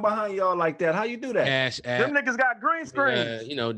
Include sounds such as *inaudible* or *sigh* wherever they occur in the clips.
behind y'all like that? How you do that? App. Them niggas got green screens. Uh, you know,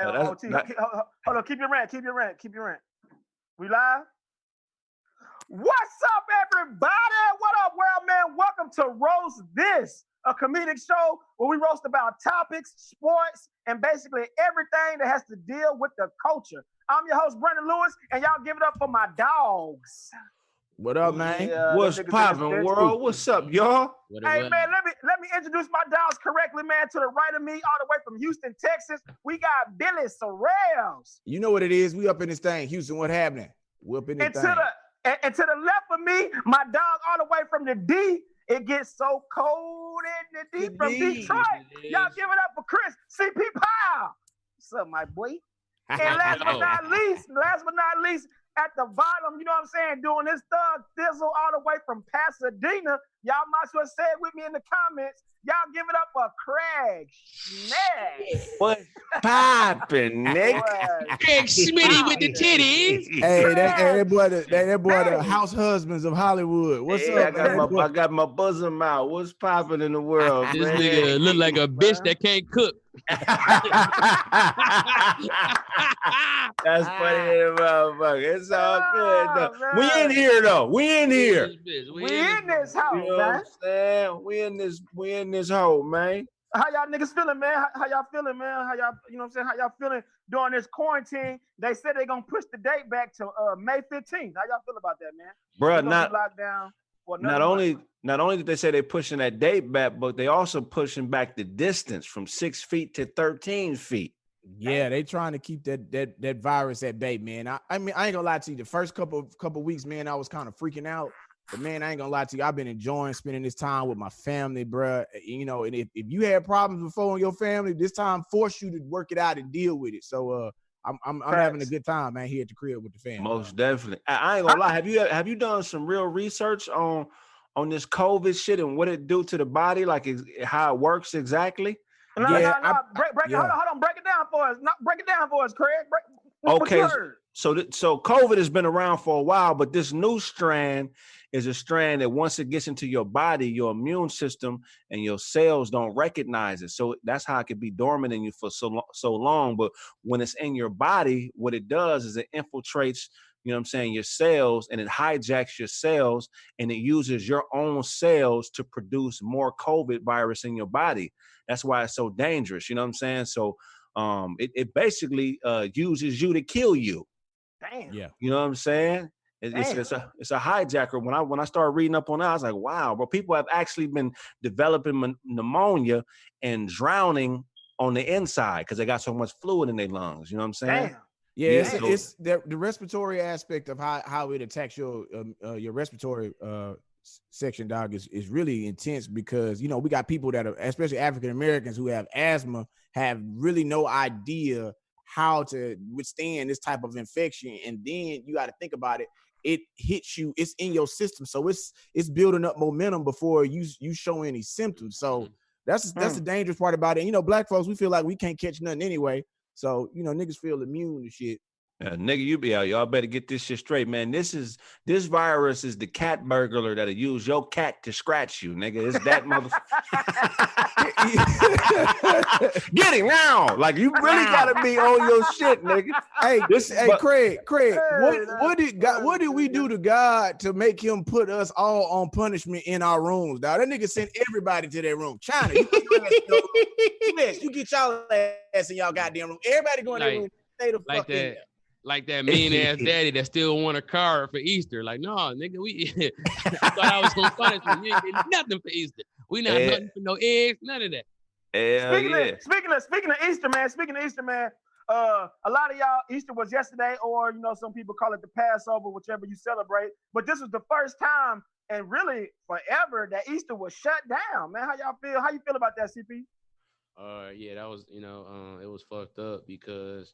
Hey, No, that's OT, not- keep- hold hold on, keep your rant, keep your rant, keep your rant. We live? What's up, everybody? What up, world man? Welcome to Roast This, a comedic show where we roast about topics, sports, and basically everything that has to deal with the culture. I'm your host, Brendan Lewis, and y'all give it up for my dogs. What up, man? Yeah, What's them niggas poppin', world? stupid. What's up, y'all? what it Hey man, let me let me introduce my dogs correctly, man. To the right of me, all the way from Houston, Texas, we got Billy Sorrells. You know what it is? We up in this thing, Houston. What happening? We up in this And to the and, and to the left of me, my dog all the way from the D. It gets so cold in the D The from D. Detroit. Y'all give it up for Chris CP Powell. What's up, my boy? *laughs* And last but not least, last but not least, at the bottom, you know what I'm saying, doing this thug thizzle all the way from Pasadena. Y'all might as well say it with me in the comments. Y'all give it up for Craig Schmidt. What poppin', Nick? Boy, Craig Smitty with the titties. hey, that, hey, that boy, the, that, that boy, the house husbands of Hollywood. What's Hey, I got, man? my, I got my bosom out. What's popping in the world, This man? nigga look like a bitch that can't cook. *laughs* That's funny, in motherfucker. It's all ah, good though. Oh, We in here though. We in here. This bitch, we in this house, You know what man. I'm saying? We in this. We in this hole, man. How y'all niggas feeling, man? How, how y'all feeling, man? How y'all, you know what I'm saying? How y'all feeling during this quarantine? They said they're gonna push the date back to uh, May 15th. How y'all feel about that, man? We Bruh, gonna not locked down for another not month. only not only did they say they're pushing that date back, but they also pushing back the distance from six feet to 13 feet. Yeah, they trying to keep that that that virus at bay, man. I, I mean, I ain't gonna lie to you. The first couple couple weeks, man, I was kind of freaking out. But man, I ain't gonna lie to you. I've been enjoying spending this time with my family, bruh. You know, and if, if you had problems before in your family, this time force you to work it out and deal with it. So uh I'm I'm, I'm having a good time, man, here at the crib with the family. Most definitely. I, I ain't gonna lie. Have you have you done some real research on on this COVID shit and what it do to the body, like ex- how it works exactly? No, Yeah, no, no. I- break, break it. yeah. Hold on, hold on. Break it down for us. Not break it down for us, Craig. Break, what- what you Okay. So so COVID has been around for a while, but this new strand is a strand that once it gets into your body, your immune system and your cells don't recognize it. So that's how it could be dormant in you for so lo- so long. But when it's in your body, what it does is it infiltrates, you know what I'm saying, your cells and it hijacks your cells and it uses your own cells to produce more COVID virus in your body. That's why it's so dangerous. You know what I'm saying? So um it, it basically uh uses you to kill you. Damn. Yeah. You know what I'm saying? It- It's, it's a it's a hijacker. When I when I started reading up on that, I was like, wow, bro, people have actually been developing mon- pneumonia and drowning on the inside because they got so much fluid in their lungs. You know what I'm saying? Damn. Yeah, Yeah. it's, it's the, the respiratory aspect of how, how it attacks your um, uh, your respiratory uh, section, dog, is, is really intense because you know we got people that are especially African Americans who have asthma have really no idea how to withstand this type of infection, and then you got to think about it. It hits you. It's in your system, so it's it's building up momentum before you you show any symptoms. So mm-hmm. that's that's the mm. dangerous part about it. And, you know, black folks we feel like we can't catch nothing anyway. So you know, niggas feel immune to shit. Yeah, nigga, you be out. Y'all better get this shit straight, man. This is this virus is the cat burglar that'll use your cat to scratch you, nigga. It's that motherfucker. *laughs* get him now. Like you really gotta be on your shit, nigga. hey, This- hey, but- Craig, Craig, what what did God, what did we do to God to make him put us all on punishment in our rooms? Dog, that nigga sent everybody to their room. China, you get your ass in your room. *laughs* US, you get y'all ass in y'all goddamn room. Everybody go in their Like- room. Stay the like fuck in there. Like that *laughs* mean ass daddy that still want a car for Easter. Like, no, nigga, we *laughs* I thought I was gonna punish you. You ain't getting nothing for Easter. We not Yeah. nothing for no eggs, none of that. Hell speaking yeah. of speaking of speaking of Easter, man. Speaking of Easter, man. Uh, a lot of y'all Easter was yesterday, or you know, some people call it the Passover, whichever you celebrate. But this was the first time, and really forever, that Easter was shut down. Man, how y'all feel? How you feel about that, CP? Uh, yeah, that was you know, um, it was fucked up because,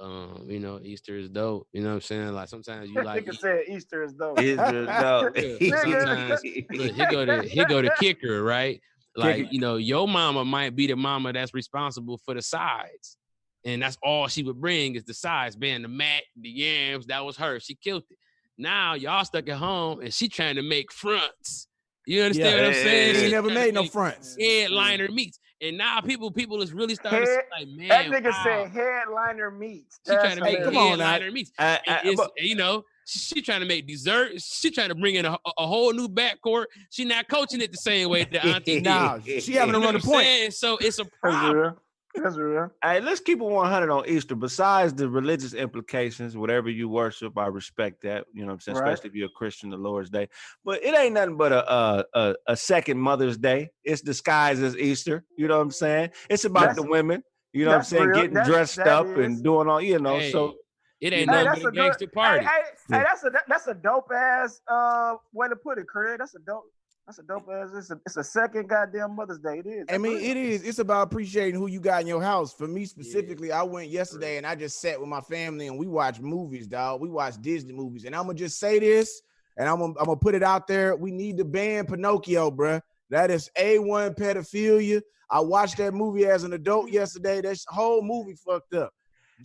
um, you know, Easter is dope. You know what I'm saying? Like sometimes you like. Nigga said Easter is dope. Israel, *laughs* *laughs* no. Yeah, sometimes- Look, here go the here go the *laughs* kicker, right? Like Kicker. you know, your mama might be the mama that's responsible for the sides, and that's all she would bring is the sides, being the mac, the yams. That was her. She killed it. Now y'all stuck at home, and she trying to make fronts. You understand what I'm Yeah, saying? yeah, He She never made no fronts. headliner meats, and now people people is really starting to Head- say like, man, that nigga wow. said headliner meats. She trying to make come hilarious. on headliner meats. I- And I- but- you know, she trying to make dessert. She trying to bring in a, a whole new backcourt. She not coaching it the same way that *laughs* auntie did. Nah, she having to run the point. saying? So it's a problem. Real. That's real. Hey, let's keep it 100 on Easter. Besides the religious implications, whatever you worship, I respect that. You know what I'm saying? Right. Especially if you're a Christian, the Lord's Day. But it ain't nothing but a, a, a, a second Mother's Day. It's disguised as Easter. You know what I'm saying? It's about That's- the women. You know what I'm saying? real. Getting That's- dressed that up is. and doing all, you know. Hey, So it ain't Hey, nothing that's but a a good- gangster party. Hey, hey, Yeah. hey, that's a that's a dope ass uh way to put it, Craig. That's a dope. That's a dope ass. It's a it's a second goddamn Mother's Day. It is. I mean, it is. It's about appreciating who you got in your house. For me specifically, I went yesterday and I just sat with my family and we watched movies, dog. We watched Disney movies, and I'm gonna just say this, and I'm gonna, I'm gonna put it out there. We need to ban Pinocchio, bruh. That is a1 pedophilia. I watched that movie as an adult yesterday. That whole movie fucked up.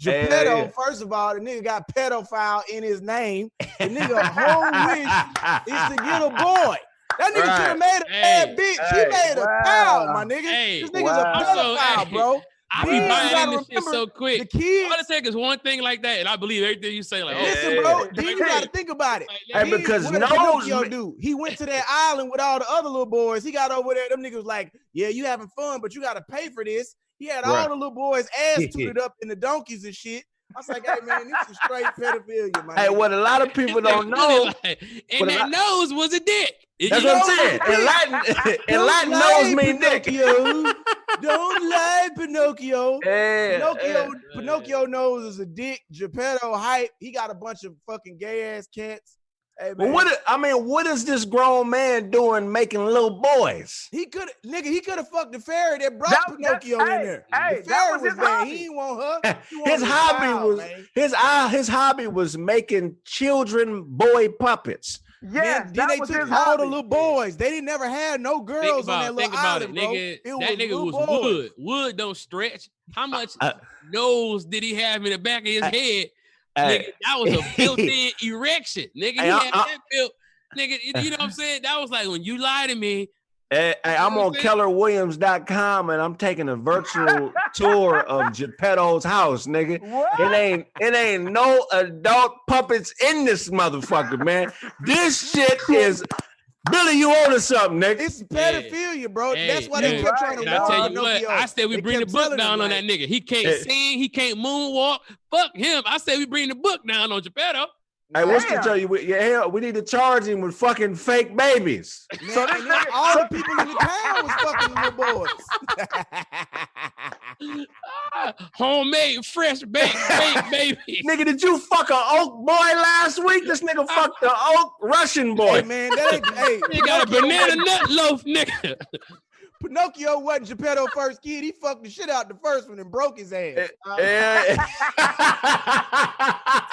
Hell Geppetto, yeah. first of all, the nigga got pedophile in his name. The nigga *laughs* whole wish is to get a boy. That nigga could Right. have made a Hey, bad bitch. hey, he made a wow. child, my nigga. Hey, this nigga's wow. a Also, pedophile, hey, bro. I be Then you buying gotta in this shit remember so The quick. kids, All it take is one thing like that, and I believe everything you say. Like, oh, listen, bro. Like, Then you gotta think about it. like, Hey, nigga, because what did nose Pinocchio do? He went to that island with all the other little boys. He got over there. Them niggas was like, yeah, you having fun, but you gotta pay for this. He had all the little boys ass *laughs* tooted up in the donkeys and shit. I was like, hey man, this is straight *laughs* pedophilia, man. hey, what a lot of *laughs* people don't know. Like, and that a nose was a dick. That's what I'm saying. In Latin, in Don't Latin, mean dick. Pinocchio. *laughs* Don't lie, Pinocchio. Yeah, Pinocchio, yeah. Pinocchio knows is a dick. Geppetto hype. He got a bunch of fucking gay ass cats. Hey Well, what? I mean, what is this grown man doing making little boys? he could nigga, he could have fucked the fairy that brought That- that- Pinocchio hey, in there. hey, the that fairy was was, hobby. He didn't want her. *laughs* He His hobby child, was man. his uh, his hobby was making children boy puppets. Yeah, then, then they was took his all hobby. the little boys. They didn't never had no Think girls on that about, little about island, it, bro. nigga. It that was nigga was boys. wood. Wood don't stretch. How much Uh, nose did he have in the back of his I- head? Hey, nigga, that was a *laughs* built-in erection. Nigga, he I- had I- that built. Nigga, you you know what I'm saying? That was like when you lie to me. Hey, hey, I'm on kellerwilliams.com and I'm taking a virtual tour of Geppetto's house, nigga. What? It ain't it ain't no adult puppets in this motherfucker, man. This shit is Billy, you owe us something, nigga. It's pedophilia, bro. Hey, That's why they hey, kept trying to And I tell you what, I said we They bring the book down him, on like, that nigga. He can't sing, he can't moonwalk. Fuck him. I said we bring the book down on Geppetto. Hey, what's to tell you? We, yeah, hell, we need to charge him with fucking fake babies. Man, So this and nigga- all the people in the town was fucking little boys. *laughs* Homemade, fresh baked, baked *laughs* baby. Nigga, did you fuck a oak boy last week? This nigga fucked the oak Russian boy. hey man, that ain't hey. He got a banana nut loaf, nigga. Pinocchio wasn't Geppetto first kid. He fucked the shit out the first one and broke his ass. Uh, eh. *laughs* Yeah.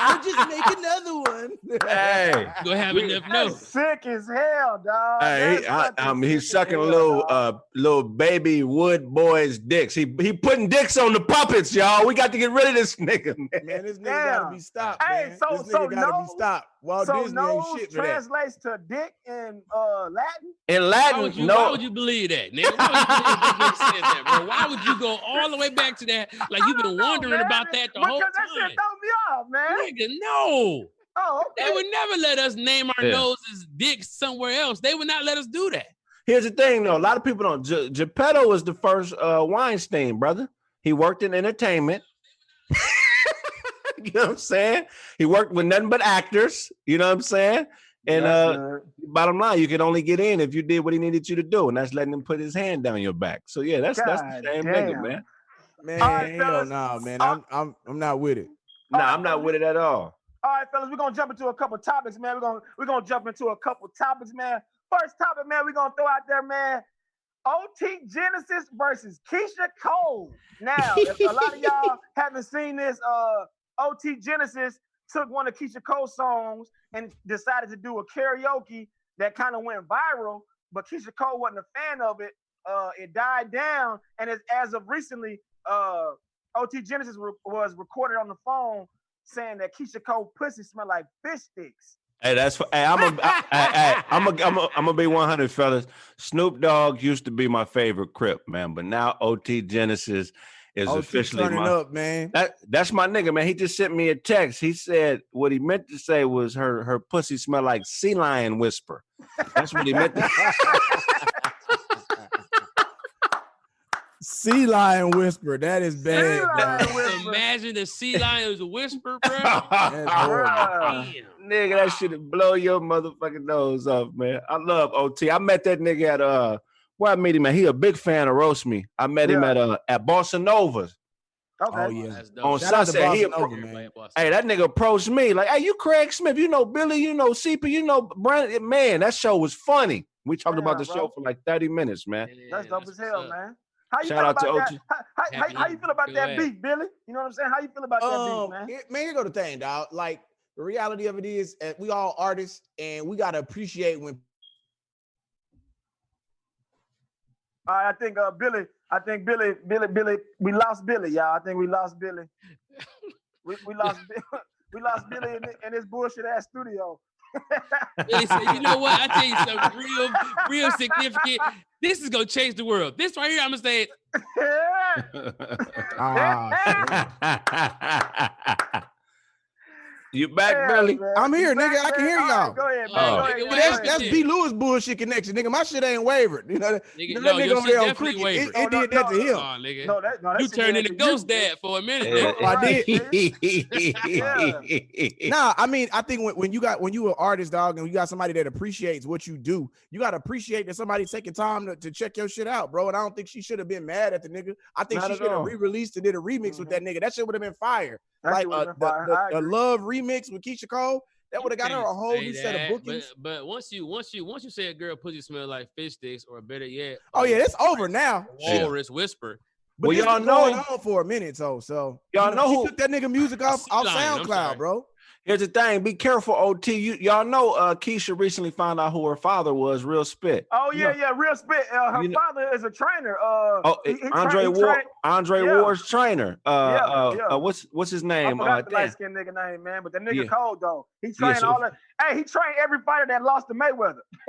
I'll just make another one. hey, *laughs* Go have We- enough notes. sick as hell, dog. Hey, That's he, I, fucking I mean, he's sucking hell, little dog. uh little baby wood boys' dicks. He he putting dicks on the puppets, y'all. We got to get rid of this nigga, man. Man, this nigga gotta be stopped. Hey, man. so- this nigga so gotta nose- be stopped. Walt so Disney nose ain't shit for that. translates to dick in uh Latin. In Why Latin, would, you, why no. would you believe that, nigga? Why would you believe that nigga said that, bro? Why would you go all the way back to that? Like you've been don't know, wondering about that the because whole that time. shit throw me off, man. Nigga, no. Oh, okay. They would never let us name our Yeah. noses dicks somewhere else. They would not let us do that. Here's the thing, though. A lot of people don't. Ge- Geppetto was the first uh, Weinstein brother. He worked in entertainment. *laughs* *laughs* you know what I'm saying? He worked with nothing but actors. You know what I'm saying? And That's uh, good. bottom line, you could only get in if you did what he needed you to do, and that's letting him put his hand down your back. So yeah, that's that's the same damn. nigga, man. Man, All right, hell fellas. no, man. I'm I'm I'm not with it. Nah, All I'm not with it at all. All right, fellas, we're gonna jump into a couple topics, man. We're gonna we're gonna jump into a couple topics, man. First topic, man, we're gonna throw out there, man. OT Genesis versus Keyshia Cole. Now, if a lot of y'all haven't seen this, uh, OT Genesis took one of Keyshia Cole's songs and decided to do a karaoke that kind of went viral, but Keyshia Cole wasn't a fan of it. Uh, it died down, and as, as of recently, uh, OT Genesis re- was recorded on the phone saying that Keyshia Cole pussy smelled like fish sticks. Hey, that's hey, I'm a, I, I, I'm a, I'm a, I'm gonna be 100, fellas. Snoop Dogg used to be my favorite Crip, man, but now OT Genesis is OT officially turning my. up, man. That, that's my nigga, man. He just sent me a text. He said what he meant to say was her her pussy smell like sea lion whisper. That's what he meant. To, *laughs* Sea lion whisper. That is bad. lion dog. whisper. Imagine the sea lion was a whisper, bro. That's Damn. nigga, that should blow your motherfucking nose off, man. I love OT. I met that nigga at uh where I met him at. He a big fan of roast me. I met him at uh at Bossa Nova's. Okay. Oh yeah. On Shout Sunset, he Bossa Nova. Hey, that nigga approached me like, "Hey, you Craig Smith? You know Billy? You know CP? You know Brandon? Man, that show was funny. We talked about the bro. show for like thirty minutes, man. That's dope as hell, man. How you Shout feel out to about that? OG. How, how, how, how you feel about that beat, Billy? You know what I'm saying? How you feel about that Um, beat, man? it- man, here go the thing, dog. Like the reality of it is, uh, we all artists, and we gotta appreciate when All right, I think uh Billy, I think Billy, Billy, Billy, we lost Billy, y'all. I think we lost Billy. We, we lost *laughs* we lost Billy in, in this bullshit ass studio. *laughs* Billy said, you know what? I tell you something real, real significant. This is gonna change the world. This right here, I'm gonna say it. *laughs* ah, you back, Yeah, Billy? man. I'm here, Back, nigga. I can man. hear y'all. Go ahead, man. Oh, Go ahead, that's ahead. that's. B. Lewis bullshit connection, nigga. My shit ain't wavered. You know, that, Nigga, that no, nigga over there on cricket, wavered. it, it Oh, did no, that to no, him. Aw, nigga. No, that, no, that you turned into that to you, Ghost Dad for a minute. Yeah. nigga. I did. *laughs* Nah, I mean, I think when, when you got when you an artist, dog, and you got somebody that appreciates what you do, you got to appreciate that somebody's taking time to, to check your shit out, bro. And I don't think she should have been mad at the nigga. I think Not she should have re-released and did a remix with that nigga. That shit would have been fire. Like shit uh, would've the, been fire. the, I the agree. love remix with Keyshia Cole. That would have got her a whole say new set of that, bookings. But, but once you once you once you say a girl pussy smell like fish sticks, or better yet, oh yeah, um, it's over now. Yeah. walrus whisper. But Well, y'all been going know- on for a minute, so so Y'all you know she who- took that nigga music off off Lion, SoundCloud, bro. Here's the thing: be careful, OT. You y'all know uh, Keyshia recently found out who her father was. Real spit. Oh You yeah, yeah, real spit. Uh, her you know- father is a trainer. Uh, Oh, he- he Andre he Ward. Andre Yeah. Ward's trainer. Uh, Yeah, uh, yeah. uh, what's what's his I name? forgot Uh, the light skinned nigga name, man, but the nigga cold though. He trained so- all the. Hey, he trained every fighter that lost to Mayweather. *laughs*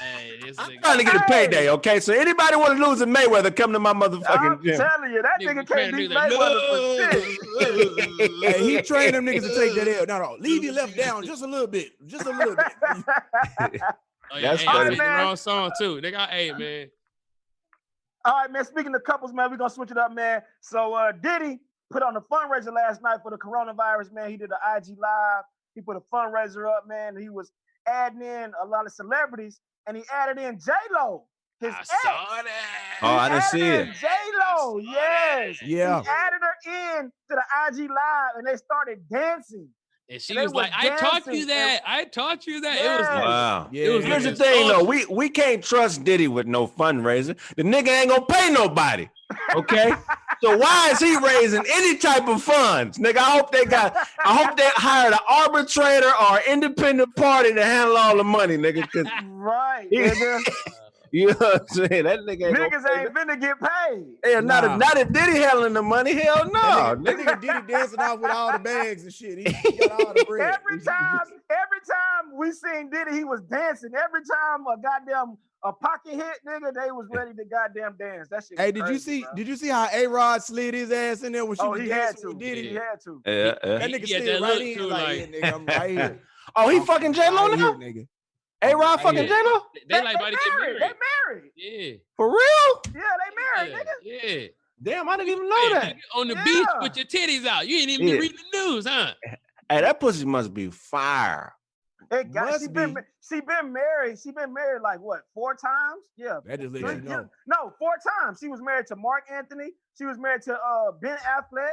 Hey, this I'm trying to get a payday, okay? So anybody want to lose a Mayweather, come to my motherfucking I'm motherfucking gym. telling you, that nigga, Nigga can't to beat be like, Mayweather for shit. *laughs* Hey, he trained them niggas to take that L. No, no, leave your left down just a little bit, just a little bit. *laughs* Oh, yeah, That's hey, funny. that's the Man. wrong song too. They got hey man. All right, man. Speaking of couples, man, we're gonna switch it up, man. So uh Diddy put on a fundraiser last night for the coronavirus, man. He did an IG live. He put a fundraiser up, man. He was adding in a lot of celebrities, and he added in J Lo, his I ex. saw that. Oh, I He didn't see added it. J Lo, yes. Yeah. He added her in to the IG live, and they started dancing. And she And they was like, was I taught you that. I taught you that. It was like, Wow. Yeah, It was Here's the niggas thing, though. We we can't trust Diddy with no fundraiser. The nigga ain't gonna pay nobody. Okay. *laughs* so why is he raising any type of funds? Nigga, I hope they got I hope they hired an arbitrator or independent party to handle all the money, nigga. Cause Right, Yeah. *laughs* nigga. you know what I'm saying? That nigga ain't gonna Niggas ain't finna get paid. Hell, not Nah. a not a Diddy handling the money. Hell no. That nigga, that nigga. nigga Diddy dancing off with all the bags and shit. He, he got all the *laughs* bread. Every time, every time we seen Diddy, he was dancing. Every time a goddamn a pocket hit, nigga, they was ready to goddamn dance. That shit. Hey, was did you see? bro. Did you see how A Rod slid his ass in there when she Oh, was he had to. with Diddy? He had to. Yeah, yeah. That He nigga had slid that right in like, like- yeah, nigga, I'm right *laughs* here. Oh, he I'm fucking J Lo right now? nigga. A Rod fucking Yeah. J Lo? they, like about to get married. married. They married. Yeah. For real? Yeah, they married, Yeah. nigga. yeah. Damn, I didn't even know Yeah, that. On the Yeah. beach with your titties out. You ain't even Yeah. read the news, huh? *laughs* Hey, that pussy must be fire. It got, Must she been she been married. She been married like what four times? Yeah. That just let Three- you know. No, four times. She was married to Marc Anthony. She was married to uh Ben Affleck.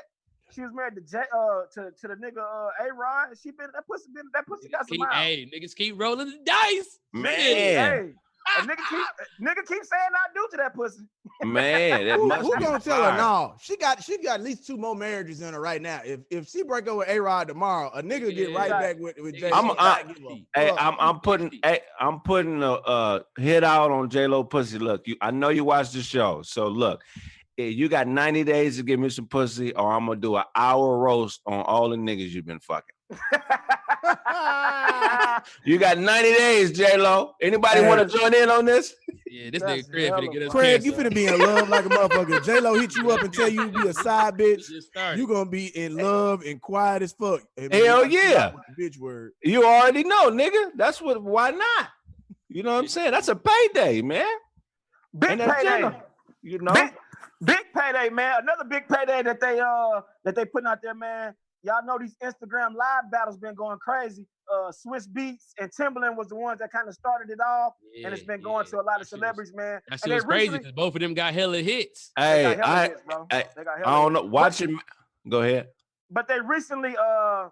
She was married to J, uh to, to the nigga uh A Rod. She been that pussy been that pussy got some Keep, miles. hey, niggas keep rolling the dice. Man, Hey, a nigga keep *laughs* nigga keep saying I do to that pussy. man, that Who, must who be gonna tell her fire. no? She got she got at least two more marriages in her right now. If if she break up with A Rod tomorrow, a nigga get right Yeah. back with with Jay. I'm- I, hey, I'm I'm putting hey, I'm putting a uh hit out on J Lo pussy. Look, you I know you watch the show, so look, you got 90 days to give me some pussy, or I'm gonna do an hour roast on all the niggas you've been fucking. *laughs* You got 90 days, J Lo. Anybody Hey. want to join in on this? Yeah, this That's nigga Craig finna get us Craig, you canceled. finna be in love like a motherfucker. *laughs* J Lo hit you up and tell you you be a side bitch. You gonna be in love and quiet as fuck. And Hell yeah. Bitch word. You already know, nigga. That's what. Why not? You know what I'm saying? That's a payday, man. big payday. Jenna. You know. Big, big payday, man. Another big payday that they uh that they putting out there, man. Y'all know these Instagram live battles been going crazy. Uh Swizz Beatz and Timbaland was the ones that kind of started it off. and it's been going yeah. to a lot That of celebrities, man. That shit And they was crazy because both of them got hella hits. Hey, got hella I hits, bro. I- They got I don't know. hits. Watching. Go ahead. But they recently uh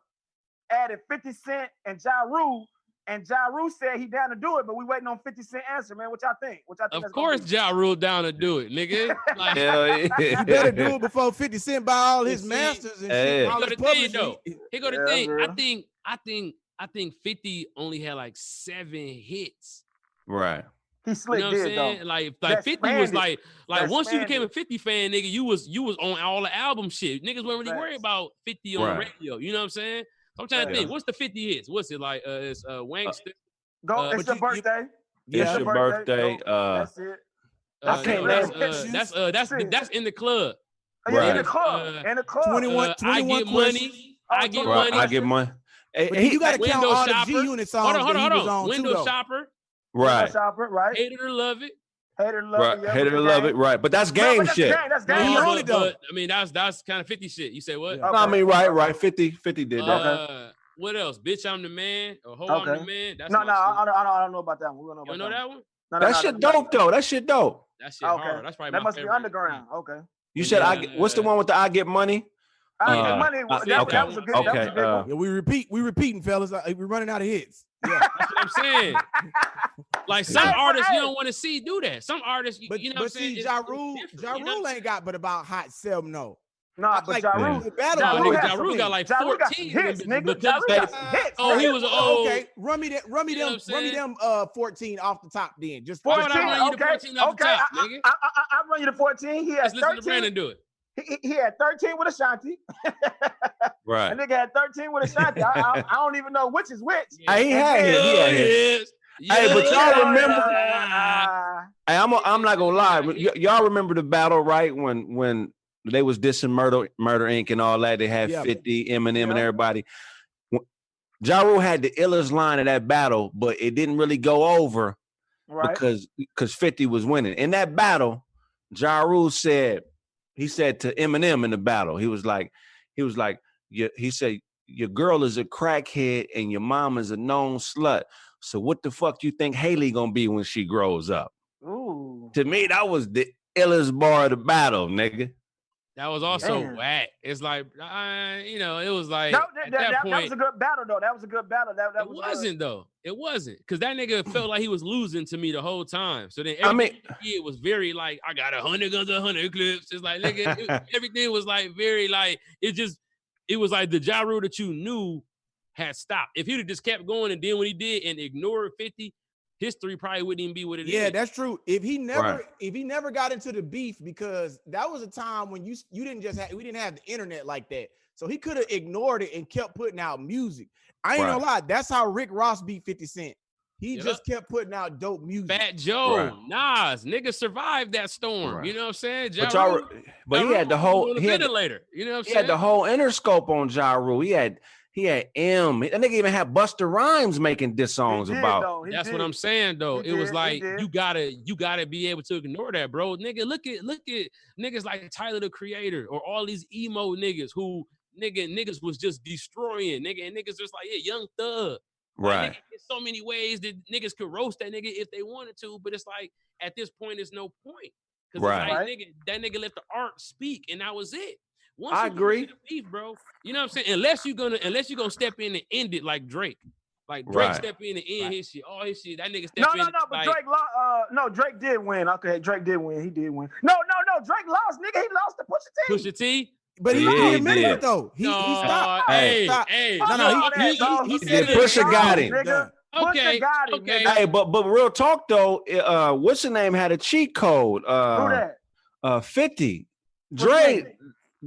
added 50 Cent and Ja Rule. And Ja Rule said he down to do it, but we waiting on 50 Cent answer, man. What y'all think? What y'all think? Of course, be? Ja ruled down to do it, nigga. *laughs* Like, Hell *laughs* yeah. You better do it before 50 Cent buy all his See, masters and hey. shit. All Look his at the thing, publishing. Here go the Yeah, thing. I think, I think, I think 50 only had like seven hits. Right. He You know what I'm saying? though. Like, like That 50 was it. like, like That once you spanned became a 50 fan, nigga, you was you was on all the album shit. Niggas weren't really worried about 50 on Right. radio. You know what I'm saying? So I'm trying to Yeah. think, what's the 50 hits? What's it like? Uh, it's uh, Wankster. Go, Uh, it's but your you- you- birthday. Yeah. It's It's your your birthday. birthday. Uh, That's it. Uh, I can't no, that's, uh, that's uh, that's that's in the club. Oh, yeah, in the club. Uh, in the club. 21 Uh, I get questions. money. I Oh, get 21 right. money. I get money. Hey, But he- you gotta count Window all the. G Unit songs Hold on, hold that on, he hold was on. on Window too, though. shopper. right. Shopper, right? Hate it or love it. Hater love Right. it. Hate it or love it. Right. But that's No, game but that's shit. Gang, that's No, gang. he shit. owned it, though. but, I mean, that's that's kind of 50 shit. You say what? Yeah. No, I mean, right, right. 50, 50 did that. Uh, what else? Bitch, I'm the man. Or ho, I'm the man. That's No, no. I, I, don't, I, don't, I don't know about that one. We don't know You about know that that one? one. No, no, that no, shit no, no. dope though. That shit dope. That shit Okay. hard. That's probably That my must be underground. Okay. You said I get, what's the one with the I get money? I Uh, get money. that, that okay. was a good. That was Okay, a good uh, one. Yeah, we repeat, we repeating, fellas. We're running out of hits. Yeah. That's what I'm saying. Like *laughs* some Hey, but artists you don't want to see do that. Some artists, you, But, you know but what see, It's- Ja Rule, different, Ja you know what Rule I'm ain't got but about hot seven, no. Nah, but Like, Ja Yeah. Rule. the battle Ja Oh, Rule nigga, had Ja Rule got hits. like Ja Rule got 14 hits, of them nigga. bitches Ja Rule got hits. Oh, he was old. Okay, run me that, run me You them, run me them uh 14 off the top then. Just Why would I 14, you okay, 14 off the okay. I, nigga? I, I, I, I run you to 14. He had Let's listen to Brandon do it. He, he- he had 13 with Ashanti. Right. *laughs* That nigga had 13 with Ashanti. I, I, I don't even know which is which. Hey, he had then- hit. He had hit. Yes. Hey, but y'all remember- Uh, Hey, I'm a, I'm not gonna lie. Y- y'all remember the battle, right? When when they was dissing Murder Murder Inc. and all that. They had Yeah. 50, Eminem, and everybody. Wh- Ja Rule had the illest line of that battle, but it didn't really go over right. because because 50 was winning. In that battle, Ja Rule said, he said to Eminem in the battle, he was like, he was like, he said, your girl is a crackhead and your mom is a known slut. So what the fuck you think Hailie gonna be when she grows up? Ooh. To me, that was the illest bar of the battle, nigga. That was also Damn. whack. It's like, uh, you know, it was like No, at that, that, that, that, that was a good battle though. That was a good battle. That, that it was, uh, wasn't though. It wasn't because that nigga felt like he was losing to me the whole time. So then I mean, did was very like, I got a hundred guns, a hundred clips. It's like, nigga, it- *laughs* everything was like very like it just. It was like the Rule that you knew had stopped. If he'd have just kept going and did what he did and ignored fifty, history probably wouldn't even be what it is. Yeah, that's true. If he never, Right. if he never got into the beef, because that was a time when you you didn't just have we didn't have the internet like that, so he could have ignored it and kept putting out music. I ain't gonna lie, that's how Rick Ross beat Fifty Cent. He Yep. just kept putting out dope music. Fat Joe, Right. Nas, nigga survived that storm. Right. You know what I'm saying? but, Ja y'all, Rule- but Ja he had the whole on the he had, the- You know what I'm he saying? had the whole Interscope on Ja Rule. He had he had M. That nigga even had Busta Rhymes making diss songs did, about. though. He That's what. I'm saying though. He it was did, he like you gotta you gotta be able to ignore that, bro. Nigga, look at look at niggas like Tyler the Creator or all these emo niggas who nigga niggas was just destroying nigga and niggas just like yeah, young thug. Like, Right. nigga, so many ways that niggas could roast that nigga if they wanted to, but it's like at this point, there's no point. Cause Right. like, Right. nigga, that nigga let the art speak, and that was it. Once I you agree. the Beef, bro. You know what I'm saying? Unless you're gonna, unless you're gonna step in and end it like Drake, like Drake Right. step in and end Right. his shit, all his shit. That nigga step No, in. no, no. But like, Drake, lo- uh, no, Drake did win. Okay, Drake did win. He did win. No, no, no. Drake lost, nigga. He lost to Pusha T. Pusha T. but he, Yeah, he he admitted did. it though. He, no, he stopped. Hey. Hey, Stop. hey, No, no, no, he- he, he- he, he he did. said it. Pusha got him. Nigga. Okay, Pusha got him, okay. nigga. Hey, but but real talk though, uh, what's the name had a cheat code? Who Uh, that? uh, fifty. What Dre, Dre?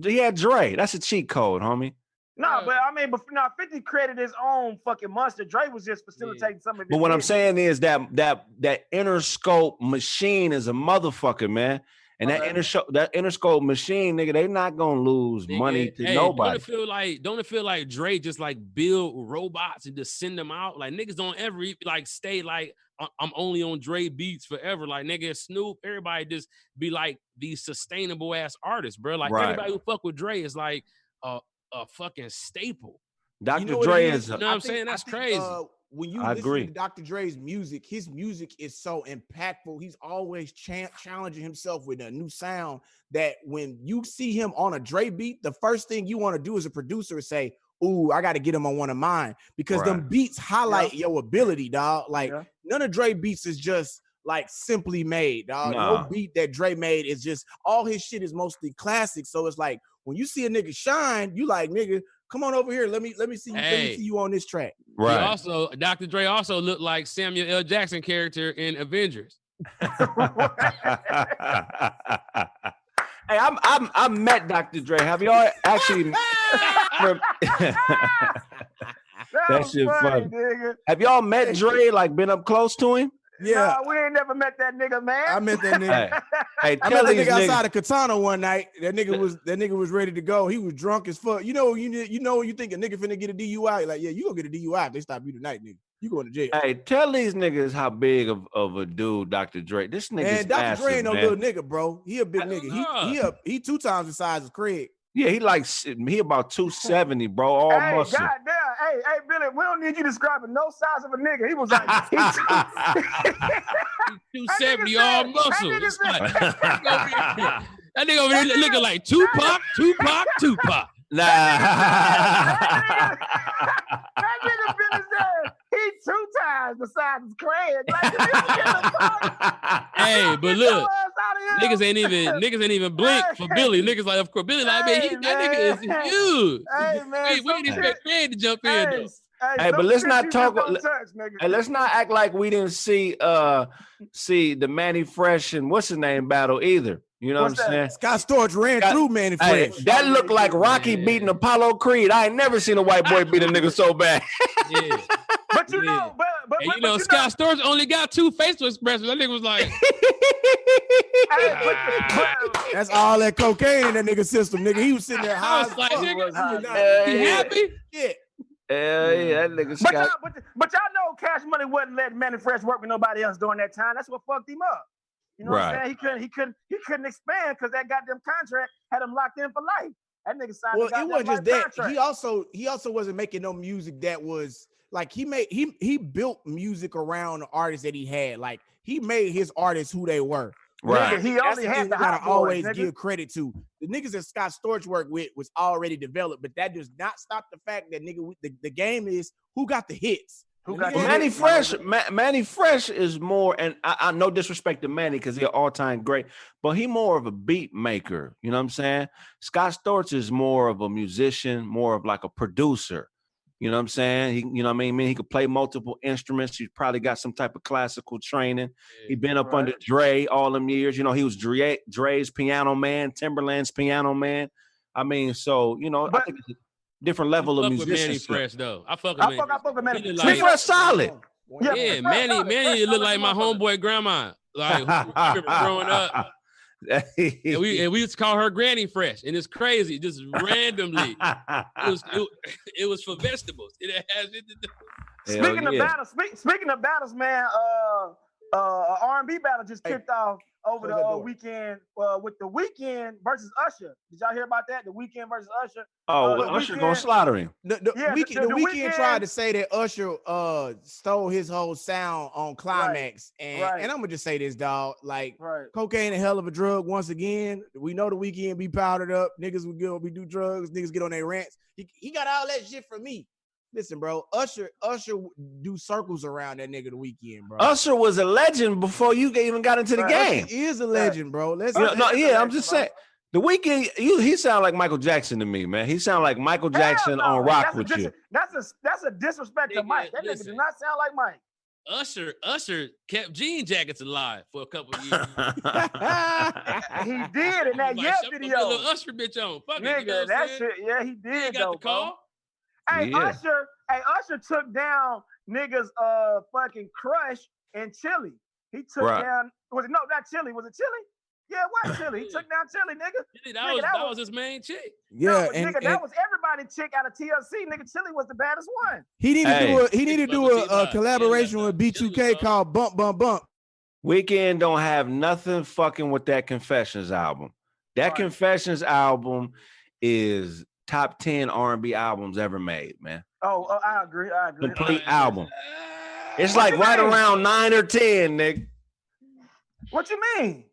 He had Dre. That's a cheat code, homie. No, Yeah. but I mean, but now 50 created his own fucking monster. Dre was just facilitating some of it. But what I'm saying is that that that Interscope machine is a motherfucker, man. And that Okay. Interscope that Interscope machine, nigga, they not gonna lose Nigga, money to hey, nobody. Don't it feel like don't it feel like Dre just like build robots and just send them out? Like niggas don't ever like stay like "I- I'm only on Dre beats forever. Like nigga Snoop, everybody just be like these sustainable ass artists, bro. Like Right. everybody who fuck with Dre is like a a fucking staple. Dr. You know what Dre it is You know what I'm saying? That's crazy. uh, when you I listen agree. to Dr. Dre's music, his music is so impactful. He's always cha- challenging himself with a new sound. That when you see him on a Dre beat, the first thing you want to do as a producer is say, "Ooh, I got to get him on one of mine," because them beats highlight your ability, dog. Like Yeah. none of Dre beats is just like simply made, dog. Nah. No beat that Dre made is just all his shit is mostly classic. So it's like when you see a nigga shine, you like nigga, come on over here. Let me let me see you. Let me see you on this track. He right. also Dr. Dre also looked like Samuel L. Jackson character in Avengers. *laughs* hey, I'm I'm I met Dr. Dre. Have y'all actually *laughs* rem- that, that shit funny, funny. have y'all met Dre? Like been up close to him? Yeah, Nah, we ain't never met that nigga, man. I met that nigga. Hey, hey, *laughs* I met that these nigga niggas. outside of Katana one night. That nigga was that nigga was ready to go. He was drunk as fuck. You know, you you know, you think a nigga finna get a DUI. You're like, yeah, you gonna get a DUI if they stop you tonight, nigga. You going to jail. Hey, tell these niggas how big of, of a dude Dr. Dre. This nigga's Man, Dr. massive, Dre ain't no man. little nigga, bro. He a big nigga. know. He he a, he two times the size of Craig. Yeah, he like s- he about 270, *laughs* bro. All hey, muscle. goddamn. Hey, hey, Billy, we don't need you describing no size of a nigga. He was like, he Two *laughs* *laughs* That nigga said- all that muscle. nigga like- That nigga over there looking like Tupac, Tupac, Tupac. nah. that nigga Billy said he two times the size of Craig. Like, you don't give a *laughs* fuck. Hey, but look, ass outta here. niggas ain't even niggas ain't even blink for Billy. Niggas like, of course, Billy like, man, he, Hey, that nigga is huge. Hey, man, Wait, we some didn't expect Fred to jump in though. Hey, Hey, but let's not talk- Let, touch, hey, let's not act like we didn't see uh see the Mannie Fresh and what's his name battle either. You know What's what I'm saying? Scott Storch ran Got- through Mannie Hey, Fresh. that looked like Rocky Man. beating Apollo Creed. I ain't never seen a white boy beat a nigga so *laughs* bad. Yeah. *laughs* But you Yeah. know, but but, And but, you know, but Scott Storch only got two facial expressions. That nigga was like, *laughs* Hey, but, but, That's all that cocaine in that nigga system, nigga. He was sitting there high I as was like, nigga, He happy? not- Yeah, Hell yeah, that nigga but, Scott. y'all, but, but y'all know Cash Money wasn't letting Mannie Fresh work with nobody else during that time. That's what fucked him up. You know what I'm saying? He couldn't he couldn't he couldn't expand because that goddamn contract had him locked in for life. That nigga signed Well, it wasn't just life that. contract. He also he also wasn't making no music that was like he made he he built music around the artists that he had. Like he made his artists who they were. Right. Nigga, he That's only the had the gotta hot boys, always nigga. give credit to. The niggas that Scott Storch worked with was already developed, but that does not stop the fact that nigga, the, the game is who got the hits. Who got nigga the had- Mannie hits, Fresh. Ma- Mannie Fresh is more, and I, I no disrespect to Mannie because he's an all-time great, but he more of a beat maker. You know what I'm saying? Scott Storch is more of a musician, more of like a producer. You know what I'm saying? He, you know what I mean? I mean, he could play multiple instruments. He's probably got some type of classical training. He been up under Right. Dre all them years. You know, he was Dre, Dre's piano man, Timbaland's piano man. I mean, so you know, I think it's a different I level of fuck with Mannie. Fresh though. I fuck with I Mannie. fuck, I fuck with Mannie. He Mannie like- Fresh solid. Yeah, Yeah, Fresh Mannie, solid, Mannie Fresh look like my homeboy grandma. Like *laughs* growing up, *laughs* and we and we used to call her Granny Fresh, and it's crazy, just *laughs* randomly. It was it, it was for vegetables. It has it to do. Hell Speaking of battles, speak, speaking of battles, man, uh, uh, R and B battle just Hey, kicked off over the close uh, weekend uh, with the Weeknd versus Usher. Did y'all hear about that? The Weeknd versus Usher. Oh, Uh, Usher Weeknd- gonna slaughter him. The, the, Yeah, Weeknd, the- the, the weekend Weeknd- tried to say that Usher uh stole his whole sound on climax, and right. and I'm gonna just say this, dog. Like Right. cocaine a hell of a drug. Once again, we know the Weeknd be powdered up. Niggas will go, we do drugs. Niggas get on their rants. He, he got all that shit from me. Listen, bro. Usher, Usher do circles around that nigga the Weeknd, bro. Usher was a legend before you even got into the Right. game. He is a legend, bro. Let's You know, Usher no, yeah, I'm just saying. The Weeknd, you he sound like Michael Jackson to me, man. He sound like Michael Hell Jackson no, on Rock that's a with dis- you. That's a that's a disrespect to Mike. That nigga listen. not sound like Mike. Usher Usher kept jean jackets alive for a couple of years. *laughs* He *laughs* did in that Like, yeah video. little Usher bitch on. Fuck it, you Nigga, know what that shit, yeah, he He did though, got the bro. call. Hey, Yeah. Usher, hey, Usher took down niggas uh fucking crush and Chilli. He took Right. down was it no not Chilli, was it Chilli? Yeah, it was *laughs* Chilli. He took down Chilli, nigga. Really, That Nigga, was that that was- was his main chick. yeah, no, and, nigga, and that was everybody chick out of TLC. Nigga, Chilli was the baddest one. he need to do a he needed to do with a, T-Dot. a collaboration yeah, with B2K hard. called Bump Bump Bump. Weeknd don't have nothing fucking with that Confessions album. That Right. Confessions album is top 10 R&B albums ever made, man. Oh, oh, I agree. I agree. Complete album. It's What like right mean? around 9 or 10, nigga. What you mean?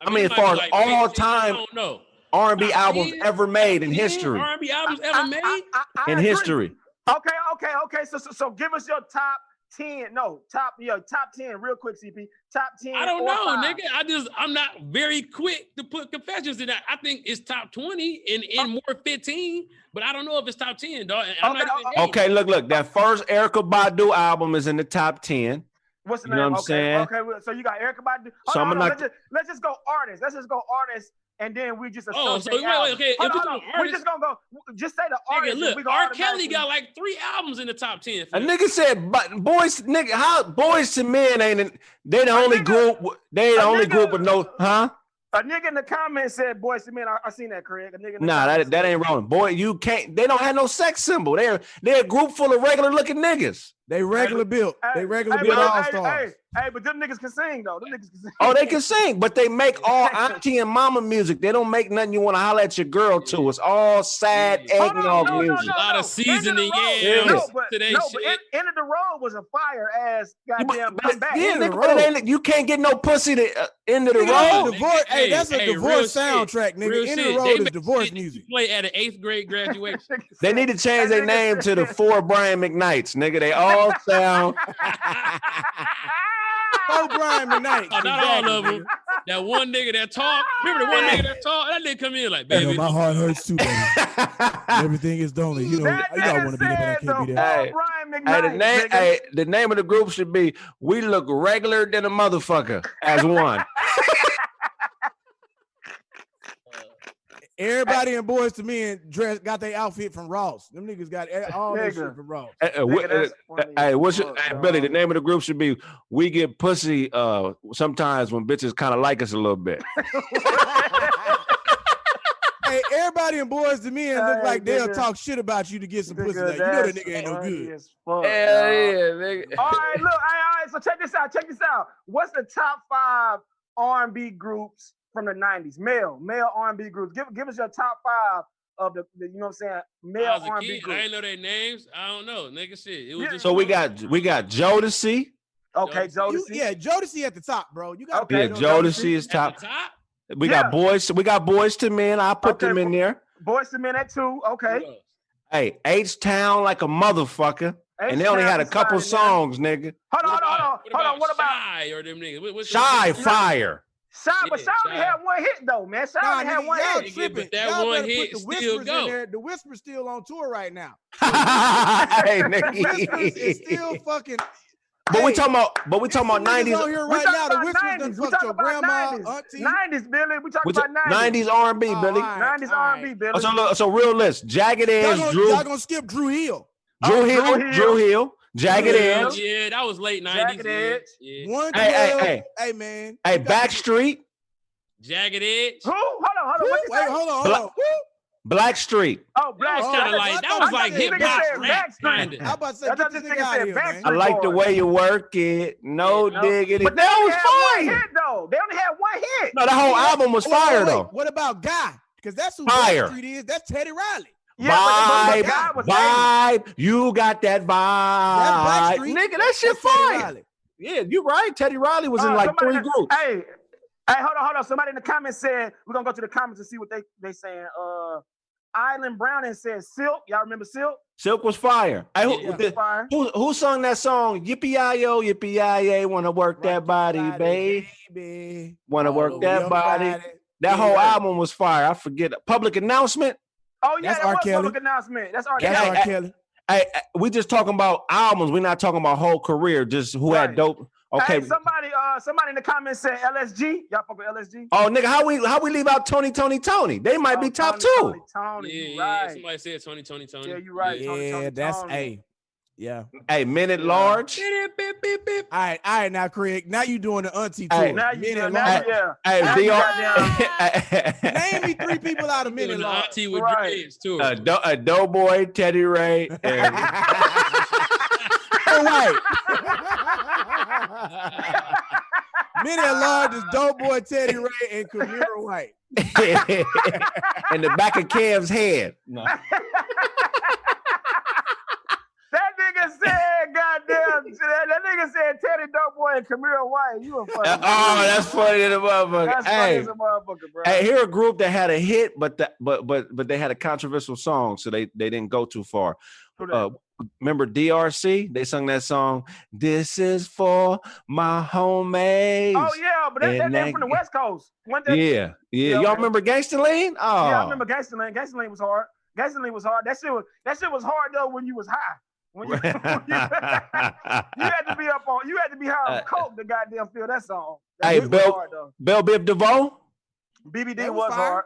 I mean, it as far as like all 15, time I don't know. R&B Top albums 10? ever made in history. R&B albums I- ever I- made? I- I- I In agree. history. Okay, okay, okay. So, so, so give us your top ten. No, top, yo, top ten, real quick, CP. Top ten. I don't know, five. nigga. I just I'm not very quick to put confessions in that. I think it's top 20 and, and oh. more 15, but I don't know if it's top 10, dog. I'm Okay, not even oh. Okay, look, look. That first Erykah Badu album is in the top 10. What's the You name? know what I'm okay, saying? okay. So you got Erykah Badu. Hold So on, I'ma hold on, knock- let's, just, let's just go artists. Let's just go artists, and then we just Oh, associate. so wait, wait, okay, Hold we on, talking hold on. We artists- just gonna go. Just say the Nigga, artists. look, we go R. Kelly got like three albums in the top 10. A nigga said, but boys, nigga, how Boyz II Men ain't they the A only nigga- group, they the only nigga- group with no, huh? A nigga in the comments said, "Boyz II Men." I, I seen that, Craig. A nigga. In the Nah, comments that that ain't wrong. Boy, you can't. They don't have no sex symbol. They're they're a group full of regular looking niggas. They regular built. Hey, They regular hey, built but- all hey, stars. Hey, hey, but them niggas can sing though. Them niggas can sing. Oh, they can sing, but they make *laughs* all auntie and mama music. They don't make nothing you want to holler at your girl to. It's all sad Yeah. Hold on, eggnog no, no, music. no, A lot of seasoning End of the Road- yams No, but, to no, but shit. End, End of the Road was a fire ass goddamn but- comeback. yeah, End of nigga, the road. you can't get no pussy to uh, end of the Yeah, road. that's divorce. nigga, Hey, that's a hey, real divorce shit. soundtrack, nigga. Real End of the road They is divorce music. Play at an eighth grade graduation. *laughs* They need to change their name to the four Brian McKnights, nigga. They all *laughs* sound. Oh, Brian McKnight. Oh, not all of them. That one nigga that talk. Remember the one nigga that talk? That nigga come in like, Hey, yo, baby. my heart hurts too, baby. *laughs* Everything is lonely. You know, That you gotta want to be there, but I can't be the there. Hey, full Brian Hey, McKnight. the name, hey, the name of the group should be "We Look Regular Than a Motherfucker" as one. *laughs* Everybody in Boyz II Men dress got their outfit from Ross. Them niggas got all their shit from Ross. Uh, uh, what- uh, Hey, what's your, fuck, hey, Billy? The name of the group should be "We Get Pussy." Uh, sometimes when bitches kind of like us a little bit. *laughs* *laughs* hey, everybody in Boyz II Men look Hey, like they'll talk shit about you to get some pussy. Nigga, Like, you know the nigga ain't no good. as fuck, Hell dog. yeah, nigga. All right, look, all right, all right. So check this out. Check this out. What's the top five R&B groups from the '90s? Male, male R&B groups. Give, give us your top five of the, the you know what I'm saying, I male was a R&B kid. I groups. ain't know their names. I don't know, nigga. Shit. It was Yeah. just So we got we got Jodeci, Okay, Jodeci. You, Jodeci. yeah, Jodeci at the top, bro. You got Okay. Yeah, Jodeci is At top. the top. We Yeah. got boys. We got Boyz II Men. I put Okay, them in there. Boyz II Men at two. Okay. Hey, H Town like a motherfucker, and they only had a H-Town couple is fine in songs, nigga. Hold on, hold on, hold on. Hold on. What about Shai or them niggas? What, what's Shai the, fire. Shai? But Yeah, Shai only Shai. had one hit though, man. Shai Nah, only had one y'all hit. Nigga, tripping. but that Y'all one hit put the still whispers go. in there. The whisper's still on tour right now. *laughs* hey, The whispers is still fucking. But we Hey, talking about, but we there's talking about nineties. on here We right talking now. The about whispers done 90s. We talking about 90s. 90s, Billy. We talking about 90s. nineties R and B, Billy. 90s R&B. Billy. Oh, so look, so real list. Jagged Y'all Edge, gonna, Dru, y'all gonna skip Dru Hill. Dru Oh, Hill, Dru Dru Hill. Hill, Jagged Dru Edge. Yeah, that was late nineties. Yeah, Edge. yeah. One Hey, hey, hey. Hey, man. Hey, You got to- Backstreet, Jagged Edge. Who? Hold on, hold on. Who? Wait, say? hold on, hold Black- on. Who? Blackstreet. Oh, That Black was Oh, kind of like that was like thought this hip nigga hop said rap kind I of. about to say, I get this this nigga nigga out here, man. I like the way you work it. No Yeah. diggity. But that was had one fire. hit though. They only had one hit. No, the whole album was Wait, wait, fire wait. though. What about Guy? Because that's who Fire. Blackstreet is. That's Teddy Riley. Yeah, but, but, vibe, but God was 80s. vibe. You got that vibe, That's Blackstreet. nigga. That shit fire. Yeah, you're right. Teddy Riley was in Uh, like three in groups. Hey, hey, hold on, hold on. Somebody in the comments said we're gonna go to the comments and see what they they saying. Uh, Island Browning said Silk. Y'all remember Silk? Silk was fire. Hey, who, Yeah. the- Fire. who, who sung that song? Yippee yo, yippee yay, wanna work that body, babe. baby. Wanna All work that your body. That Yeah, whole album was fire. I forget. Public announcement. Oh yeah, That's that R. was Kelly. public announcement. That's R. That's Hey, Kelly. R. hey, Kelly. Hey, hey, we just talking about albums. We're not talking about whole career. Just who Right. had dope. Okay. Hey, somebody, uh, somebody in the comments said LSG. Y'all fuck with LSG? oh, nigga, how we how we leave out Tony, Tony, Tony? They might be Oh, top Tony, two. Tony, Tony, Yeah, you yeah. right. Somebody said Tony, Tony, Tony. Yeah, you right. Yeah, Tony, that's Tony. hey. Yeah. Hey, minute Yeah. large. Beep, beep, beep, beep. All right, all right, now Craig. Now you doing the auntie Hey. Now you, Minute now, long. yeah. Hey, Now you VR. *laughs* Name me three people out of Doing minute the auntie with Right. dreads too. a, do, a doughboy, Teddy Ray, *laughs* and All right. Minute large is dope boy Teddy Ray and Kamira White. *laughs* and the back of Kev's head. No. That nigga said, goddamn, *laughs* that, that nigga said Teddy Doughboy and Camille White. You a *laughs* fucking. Oh, that's funny to the motherfucker. That's funny hey, as a motherfucker, bro. hey, here a group that had a hit, but that, but but but they had a controversial song, so they they didn't go too far. Uh, remember DRS? They sung that song. This is for my homies. oh yeah, but that, that, that from the West Coast. One that, yeah, yeah. Y'all remember Gangsta Lean? Oh, Yeah, I remember Gangsta Lean. Gangsta Lean was hard. Gangsta Lean was hard. That shit was that shit was hard though when you was high. When you, *laughs* when you, *laughs* you had to be up on you had to be high on Uh, coke to goddamn feel that song. That Hey, shit was hard though. Bell Biv DeVoe. BBD That was, was hard.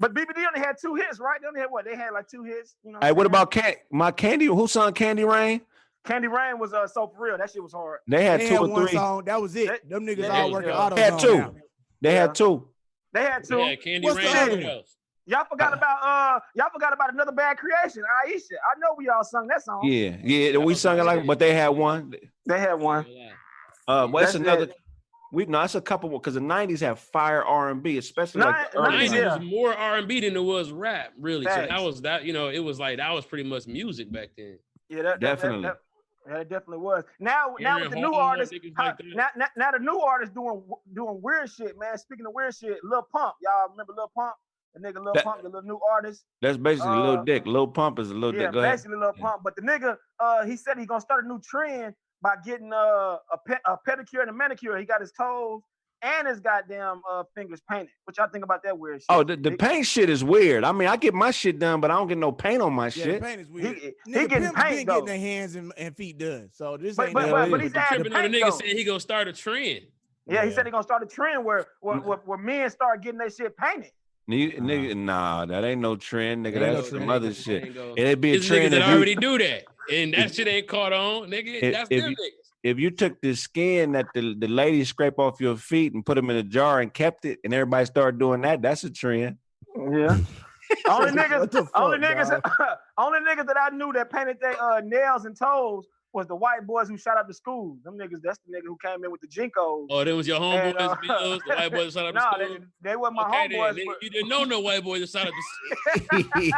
But BBD only had two hits, right? They only had what? They had like two hits. You know Hey, what I'm about Can- my Candy? Who sung Candy Rain? Candy Rain was uh Soul for Real. That shit was hard. They had They two had or one three. song. That was it. That- Them niggas that all was- working yeah. auto They had two. now. They Yeah. had two. They had two. Yeah, Candy What's the Rain. other one? else? Y'all forgot about uh y'all forgot about another bad creation, Iesha. I know we all sung that song. Yeah, yeah. We sung it like, but they had one. They had one. Uh, well, that's That's another. it. We no, that's a couple because the '90s have fire R and B, especially like the Nine- early 90s, 90s yeah. was more R&B than it was rap, really. So that was that, you know, it was like that was pretty much music back then. Yeah, that, that- that- Definitely. That, that, it definitely was. Now, now with Aaron the new Hall, artists, how- like now, now, now the new artists doing doing weird shit, man. Speaking of weird shit, Lil Pump, y'all remember Lil Pump? The nigga Lil That- Pump, the little new artist. That's basically Lil Uh, Dick. Lil Pump is a little yeah, Dick. Go basically Lil Yeah. Pump. But the nigga, uh, he said he gonna start a new trend by getting uh, a pe- a pedicure and a manicure. He got his toes and his goddamn uh fingers painted. What y'all think about that weird shit? Oh, the, the paint shit is weird. I mean, I get my shit done, but I don't get no paint on my Yeah, the shit. paint is weird. he Nigga, getting pimps paint been though. getting their hands and, and feet done. So this But- ain't but- nothing but- but he's The adding tripping on the nigga though. said he gonna start a trend. Yeah, he said he gonna start a trend where where, where, where men start getting their shit painted. Nigga, nigga, nah, that ain't no trend, nigga. Ain't no That's some other shit. go- It'd be a It's niggas trend that if you, already do that, and that shit ain't caught on, nigga. If- That's if them you- niggas. if you took the skin that the, the ladies scrape off your feet and put them in a jar and kept it, and everybody started doing that, that's a trend. Yeah. *laughs* only niggas, What the only niggas, only niggas that I knew that painted their uh, nails and toes was the white boys who shot up the school. Them niggas, that's the nigga who came in with the JNCOs. Oh, them was your homeboys, And, uh, Bills, the white boys shot up *laughs* nah, the they, school. they were my Okay, homeboys. nigga, but- you didn't know no white boys that shot up the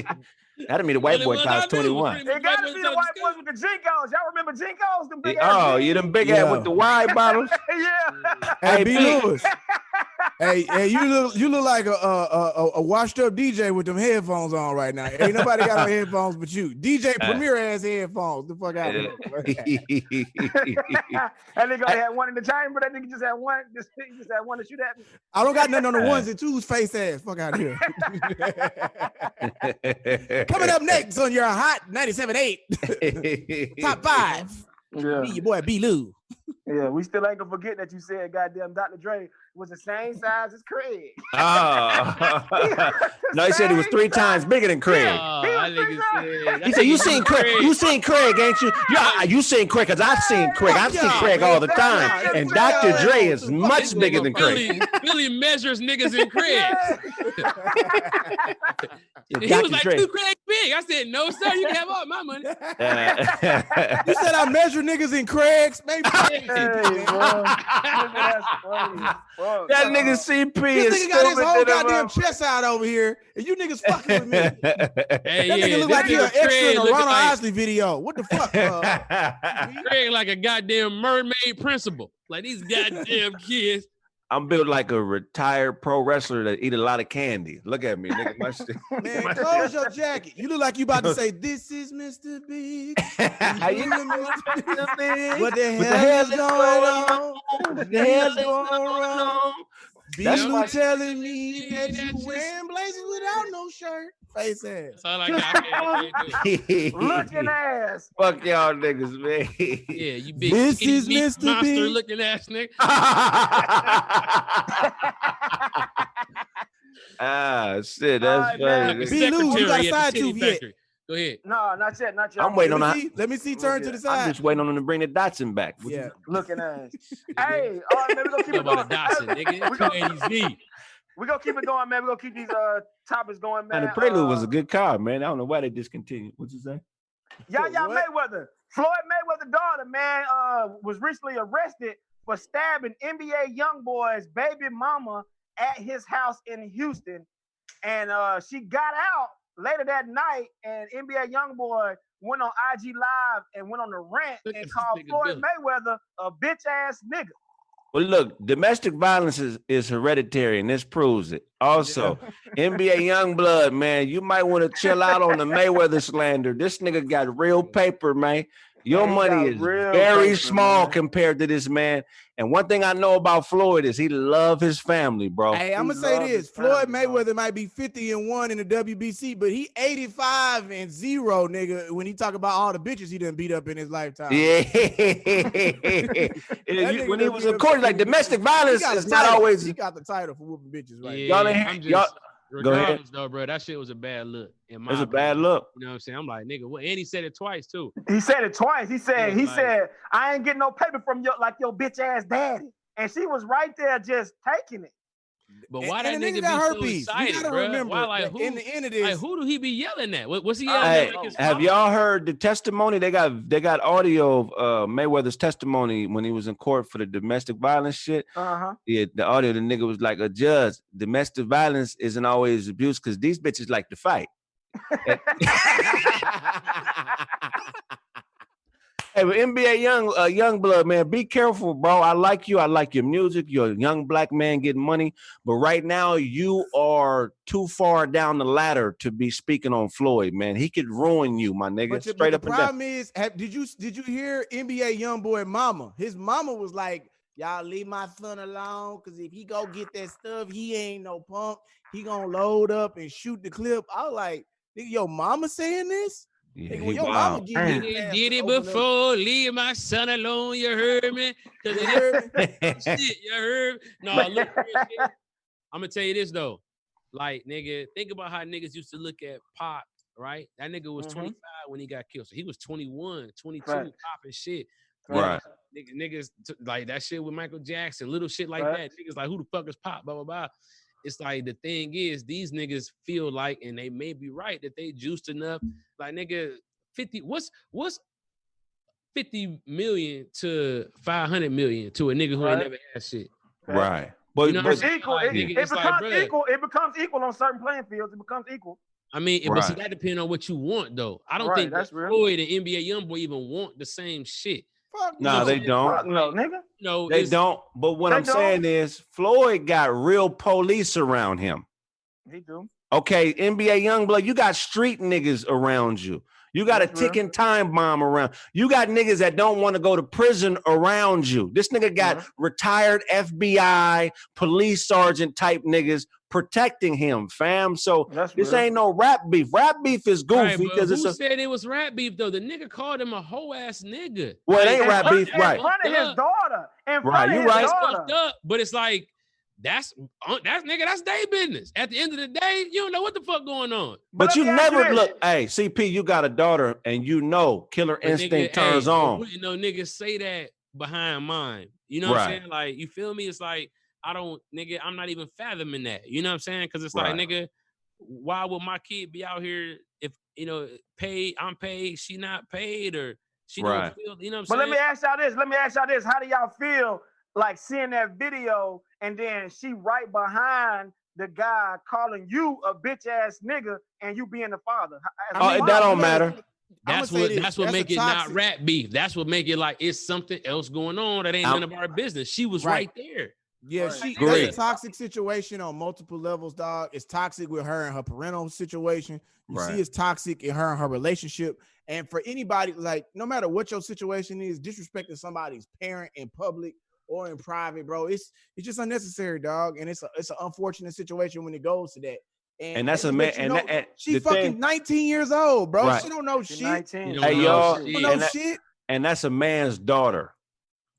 school. *laughs* *laughs* That'd mean the white boy well, times 21. It got to be the white boys with the JNCOs. Y'all remember JNCOs? Them big Oh, ass you jeans? them big Yeah. ass with the wide bottles? *laughs* yeah. Hey, Hey, B. B. Lewis. hey, hey, you look you look like a, a a a washed up DJ with them headphones on right now. Ain't nobody got no headphones but you. DJ *laughs* Premier has headphones. The fuck out of here. that nigga only had one in the chamber. That nigga just had one. Just, just had one to shoot at me. I don't got nothing on the *laughs* ones and twos face ass. Fuck out of here. *laughs* Coming up next on your hot 97.8 *laughs* top five. Yeah. Me, your boy B. Lou. Yeah, we still ain't gonna forget that you said goddamn Dr. Dre was the same size as Craig. oh. *laughs* no, he said he was three times bigger than Craig. Oh, that nigga said, He said, "You seen Craig? You seen Craig, ain't you? Yeah, you seen Craig? Cause I've seen Craig. I've seen Craig all the time. And Dr. Dre is much bigger than Craig. Billy, Billy measures niggas in Craig. He Dr. was like, Dre. two Craig big. I said, no, sir, you can have all my money. Uh, You said I measure niggas in Craigs, maybe. Hey, bro. That's funny as fuck, that bro. nigga CP This is nigga got his whole than a goddamn chest out over here, and you niggas fucking with me. *laughs* Hey, That yeah, nigga look like he an extra in a looking Ronald like, Isley video. What the fuck? Uh, *laughs* Craig like a goddamn mermaid principal. Like these goddamn kids. I'm built like a retired pro wrestler that eat a lot of candy. Look at me, nigga. My shit. *laughs* man, my close your jacket. You look like you about to say, "This is Mr. Big." How *laughs* you *laughs* What the What the hell is is going going on? What the hell is going on? Be That's you my- telling me that you that's wearing blazers without no shirt, face ass. That's all I got. I can't- I can't. Looking *laughs* ass. Fuck y'all niggas, man. Yeah, you big This skinny is meat Mr. monster Big. looking ass nigga. *laughs* ah, shit, that's man. funny. Like a Be loose, you got a secretary at the side titty tooth yet? factory. Go ahead. No, not yet, not yet. I'm waiting Let on me, that. let me see. Turn to the side. I'm just waiting on them to bring the Datsun back. What you- Yeah. Looking ass. *laughs* hey, all right, man, we gonna keep Know it about going. a Datsun, nigga. *laughs* We gonna, we gonna keep it going, man. We gonna keep these uh topics going, man. Man, the Prelude was Uh, a good car, man. I don't know why they discontinued. What you say? Yaya What? Mayweather, Floyd Mayweather daughter, man, uh, was recently arrested for stabbing NBA young boy's baby mama at his house in Houston, and uh, she got out later that night, and NBA YoungBoy went on IG Live and went on the rant Look and called Floyd Billy. Mayweather a bitch ass nigga. Well, look, domestic violence is, is hereditary, and this proves it. Also, NBA Youngblood, man, you might want to chill out on the Mayweather slander. This nigga got real *laughs* paper, man. Your Man, he money is very paper, small man. compared to this man. And one thing I know about Floyd is he love his family, bro. Hey, I'm He gonna say this: Floyd family, bro. Mayweather might be 50 and one in the WBC, but he 85 and zero, nigga. When he talk about all the bitches he done beat up in his lifetime. Yeah. *laughs* *laughs* You- when he was beat in court, like domestic violence He got is not always. He got the title for whooping bitches right Yeah. Y'all ain't- just, y'all- Go ahead. Regardless though, bro, that shit was a bad look. In my It's a opinion. bad look. You know what I'm saying? I'm like, nigga, what? And he said it twice too. He said it twice. He said, Yeah, he like- said, I ain't getting no paper from your like your bitch ass daddy. And she was right there just taking it. But And- why that and the nigga, nigga got be so herpes. excited, you gotta bro? remember Why, like, who, in the end of this, like, who do he be yelling at? What, what's he yelling Hey, at? Like have mom? y'all heard the testimony? They got they got audio of uh, Mayweather's testimony when he was in court for the domestic violence shit. Uh-huh. Yeah, the audio, the nigga was like, a judge, domestic violence isn't always abuse because these bitches like to fight. *laughs* *laughs* *laughs* Hey, but NBA young uh, young blood man, be careful, bro. I like you. I like your music. You're a young black man getting money, but right now you are too far down the ladder to be speaking on Floyd, man. He could ruin you, my nigga. But, Straight but up the and down. problem is, have, did you did you hear NBA young boy mama? His mama was like, "Y'all leave my son alone, cause if he go get that stuff, he ain't no punk. He gonna load up and shoot the clip." I was like, "Nigga, your mama saying this? Yeah, Nigga, he when your wild. mama give you He the did it open up- before. Leave my son alone. You heard me? Cause *laughs* You it heard me? shit. You heard? No, look, I'm gonna tell you this though. Like, nigga, think about how niggas used to look at Pop, right? That nigga was Mhm. 25 when he got killed. So he was 21, 22, Right. popping shit. Right. Nigga, niggas like that shit with Michael Jackson, little shit like Right. that. Niggas like, who the fuck is Pop? Blah blah blah. It's like the thing is, these niggas feel like, and they may be right that they juiced enough. Like, nigga, 50. What's what's 50 million to 500 million to a nigga who ain't never had shit? Right. But, You know but It's equal. It, Nigga, it it's like, becomes equal. It becomes equal on certain playing fields. It becomes equal. I mean, it- but see, that depends on what you want, though. I don't Right, think that's that real. Floyd and NBA YoungBoy even want the same shit. Fuck No, know, they don't. Fuck no, nigga. You know, They don't. But what I'm saying is, Floyd got real police around him. He do. Okay, NBA Youngblood, you got street niggas around you. You got a ticking time bomb around. You got niggas that don't want to go to prison around you. This nigga got Mhm. retired FBI, police sergeant type niggas protecting him, fam. So That's this real. ain't no rap beef. Rap beef is goofy Right, but because who it's a said it was rap beef though? The nigga called him a hoe ass nigga. well, it ain't In rap front- beef, in right? front of his daughter. In front Right, of you his right. It's daughter. fucked up, but it's like that's uh, that's nigga, that's their business. At the end of the day, you don't know what the fuck going on. But, let you never this. look. Hey, CP, you got a daughter, and you know killer But instinct nigga, turns hey, on. You know, niggas say that behind mine. You know what I'm saying? Like, you feel me? It's like I don't, nigga. I'm not even fathoming that. You know what I'm saying? Because it's Right. like, nigga, why would my kid be out here if you know paid? I'm paid. She not paid, or she Right. don't feel. You know what I'm But let me ask y'all this. Let me ask y'all this. How do y'all feel like seeing that video and then she right behind the guy calling you a bitch ass nigga and you being the father? As a Oh, that don't matter. I'ma That's what this, that's what that's a make it not toxic- rap beef. That's what make it like it's something else going on that ain't I'm- none of our business. She was Right. right, there. Yeah, Right. she Agree. that's a toxic situation on multiple levels, dog. It's toxic with her and her parental situation. You Right. see, it's toxic in her and her relationship. And for anybody, like no matter what your situation is, disrespecting somebody's parent in public or in private, bro, it's it's just unnecessary, dog. And it's a it's an unfortunate situation when it goes to that. And that's a man. And, know, that, and she fucking thing, 19 years old, bro. Right. She don't know She's shit. 19. Hey, don't know y'all, She don't know and that- shit. and that's a man's daughter.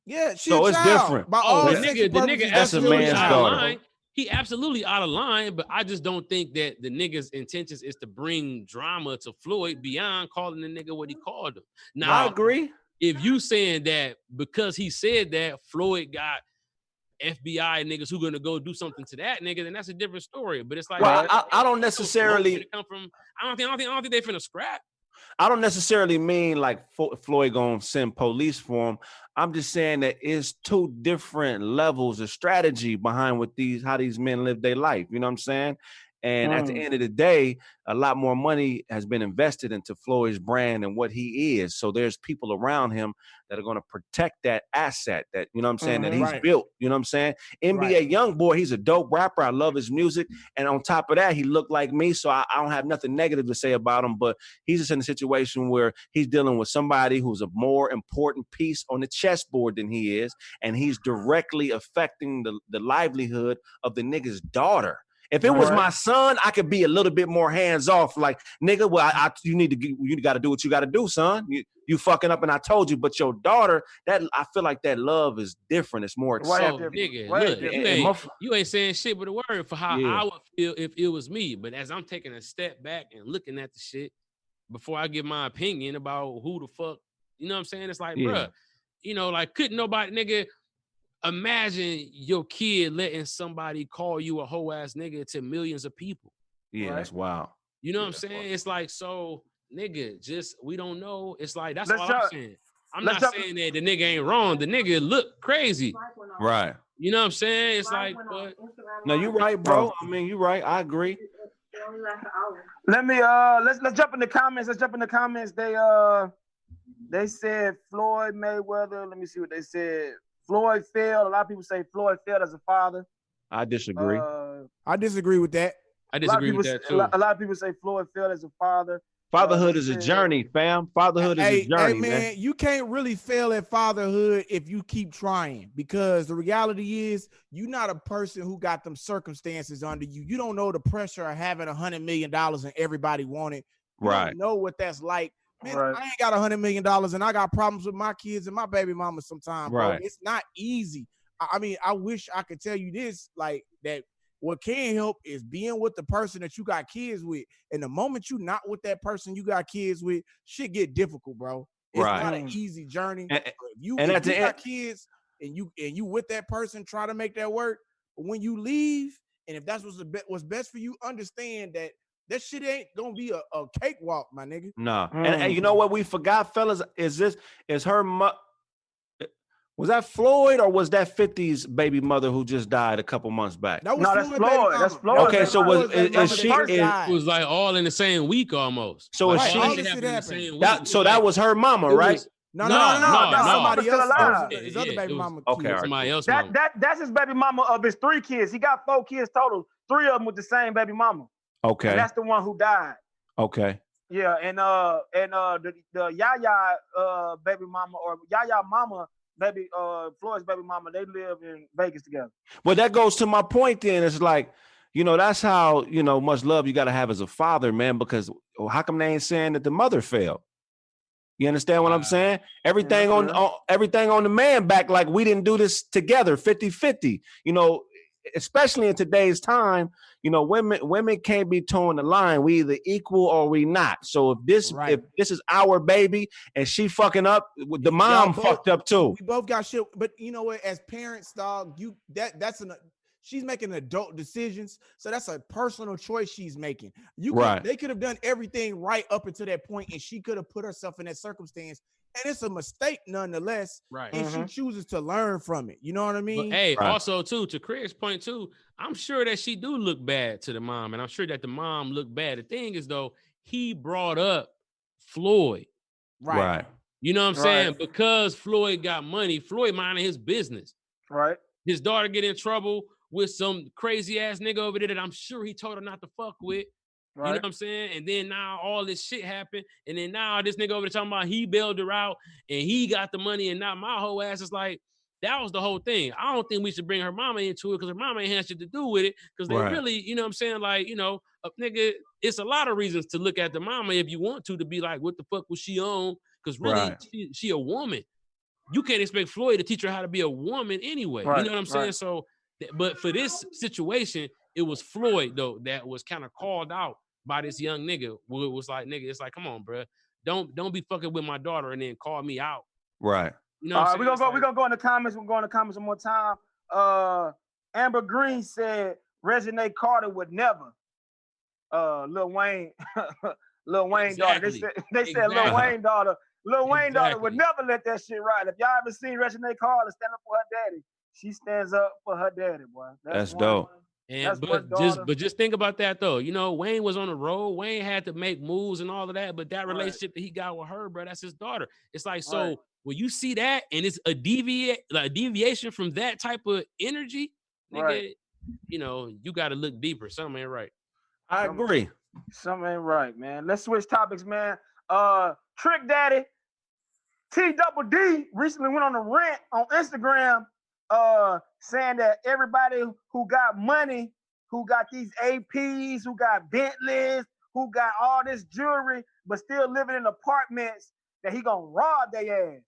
Yeah, she So a it's child. different. By Oh, all the yeah. nigga, the purposes, nigga That's a absolutely man's out of daughter. line. He absolutely out of line, but I just don't think that the nigga's intentions is to bring drama to Floyd beyond calling the nigga what he called him. Now I agree. if you saying that because he said that Floyd got FBI niggas who gonna go do something to that nigga, then that's a different story. But it's like Well, man, I, I don't ain't no smoke necessarily. come from. I don't think. I don't think. I don't think they finna scrap. I don't necessarily mean like Floyd gonna send police for him. I'm just saying that it's two different levels of strategy behind what these how these men live their life. You know what I'm saying? And at the Mm. end of the day, a lot more money has been invested into Floyd's brand and what he is. So there's people around him that are going to protect that asset that, you know what I'm saying, that Mhm. he's Right. built. You know what I'm saying? NBA young boy, he's a dope rapper. I love his music. And on top of that, he looked like me. So I, I don't have nothing negative to say about him. But he's just in a situation where he's dealing with somebody who's a more important piece on the chessboard than he is. And he's directly affecting the, the livelihood of the nigga's daughter. If it was Right. my son, I could be a little bit more hands off. Like, nigga, well, I, I you need to you got to do what you got to do, son. You you fucking up, and I told you. But your daughter, that I feel like that love is different. It's more Why accepting. So, nigga, Why look, different? you And- and ain't, motherf- you ain't saying shit but a word for how Yeah. I would feel if it was me. But as I'm taking a step back and looking at the shit before I give my opinion about who the fuck, you know what I'm saying? It's like, Yeah. bruh, you know, like couldn't nobody, nigga, imagine your kid letting somebody call you a hoe ass nigga to millions of people. yeah, Right. that's wild. You know what I'm fuck. saying? It's like, so, nigga, just we don't know. It's like that's Let's all jump- I'm saying. I'm let's not jump- saying that the nigga ain't wrong. The nigga look crazy. Right. You know what I'm saying? It's like, but No, you right, bro. I mean, you right. I agree. Let me uh let's let's jump in the comments. Let's jump in the comments. They uh they said Floyd Mayweather. Let me see what they said. Floyd failed. A lot of people say Floyd failed as a father. I disagree. Uh, I disagree with that. I disagree with say- that a too. lot, a lot of people say Floyd failed as a father. Fatherhood uh, is a journey, fam. Fatherhood is a journey, hey, man. man, you can't really fail at fatherhood if you keep trying because the reality is you're not a person who got them circumstances under you. You don't know the pressure of having a hundred million dollars and everybody want it. You Right. don't know what that's like. Man, Right. I ain't got a hundred million dollars and I got problems with my kids and my baby mama sometimes. Bro. It's not easy. I I mean, I wish I could tell you this, like that what can help is being with the person that you got kids with. And the moment you not with that person you got kids with, shit get difficult, bro. It's Right. not an mm. easy journey. And- If you, and if at the you got end- kids and you and you with that person, try to make that work. But when you leave, and if that's what's the be- what's best for you, understand that that shit ain't gonna be a, a cakewalk, my nigga. No. And, and you know Mm. what we forgot, fellas, is this is her mo- Was that Floyd or was that 50's baby mother who just died a couple months back? That No, that's baby Floyd. mama. That's Floyd. Okay, baby so mama. was- is- is she- is- It was like all in the same week almost. So is she- all All shit this happened in the same week. That, so that was her mama, it right? was- No, No, no, no, no, no, That's no. somebody else. alive. His Yeah, other it baby was- mama. Okay, kid. all right. somebody else. That mama. that that's his baby mama of his three kids. He got four kids total. Three of them with the same baby mama. And Okay. that's the one who died. Okay. Yeah, and uh and uh the the Yaya uh baby mama or Yaya mama baby uh Floyd's baby mama they live in Vegas together. Well, that goes to my point then. It's like, you know, that's how, you know, much love you got to have as a father, man, because how come they ain't saying that the mother failed? You understand what I'm saying? Everything on, on everything on the man back like we didn't do this together 50-50. You know, especially in today's time, you know, women women can't be towing the line. We either equal or we not. So if this Right. if this is our baby and she fucking up, the mom both- fucked up too. We both got shit, but you know what? As parents, dog, you that that's an she's making adult decisions, so that's a personal choice she's making. You could, Right. they could have done everything right up until that point, and she could have put herself in that circumstance, and it's a mistake nonetheless. Right. If she mm-hmm. chooses to learn from it, you know what I mean? But hey, Right. also too, to Craig's point too, I'm sure that she do look bad to the mom, and I'm sure that the mom looked bad. The thing is though, he brought up Floyd. Right. You know what I'm saying? Right. Because Floyd got money, Floyd minding his business. Right. His daughter get in trouble with some crazy ass nigga over there that I'm sure he told her not to fuck with. You know what I'm saying? And then now all this shit happened. And then now this nigga over there talking about he bailed her out and he got the money. And now my whole ass is like, that was the whole thing. I don't think we should bring her mama into it because her mama ain't had shit to do with it. Because they Right. really, you know what I'm saying? Like, you know, a nigga, it's a lot of reasons to look at the mama if you want to, to be like, what the fuck was she on? Because really, Right. she, she a woman. You can't expect Floyd to teach her how to be a woman anyway. Right, You know what I'm saying? right. So, but for this situation, it was Floyd though that was kind of called out by this young nigga. Who it was like, nigga, it's like, come on, bro, don't don't be fucking with my daughter and then call me out. Right. You know, All what right, I'm we're gonna go. It's We're gonna go in the comments. We're going to comments one more time. Uh, Amber Green said Regine Carter would never. Uh, Lil Wayne, *laughs* Lil Wayne daughter. They said they said Lil Wayne daughter. Lil Wayne daughter would never let that shit ride. If y'all ever seen Regine Carter stand up for her daddy, she stands up for her daddy, boy. That's one- dope. And That's but just but just think about that though. You know, Wayne was on the road. Wayne had to make moves and all of that. But that Right. relationship that he got with her, bro, that's his daughter. It's like so Right. when you see that and it's a deviate like a deviation from that type of energy, nigga, Right. you know, you got to look deeper. Something ain't right. I agree. Something ain't right, man. Let's switch topics, man. Uh, Trick Daddy, T Double D recently went on a rant on Instagram, uh, saying that everybody who got money, who got these APs, who got Bentleys, who got all this jewelry, but still living in apartments, that he gonna rob their ass.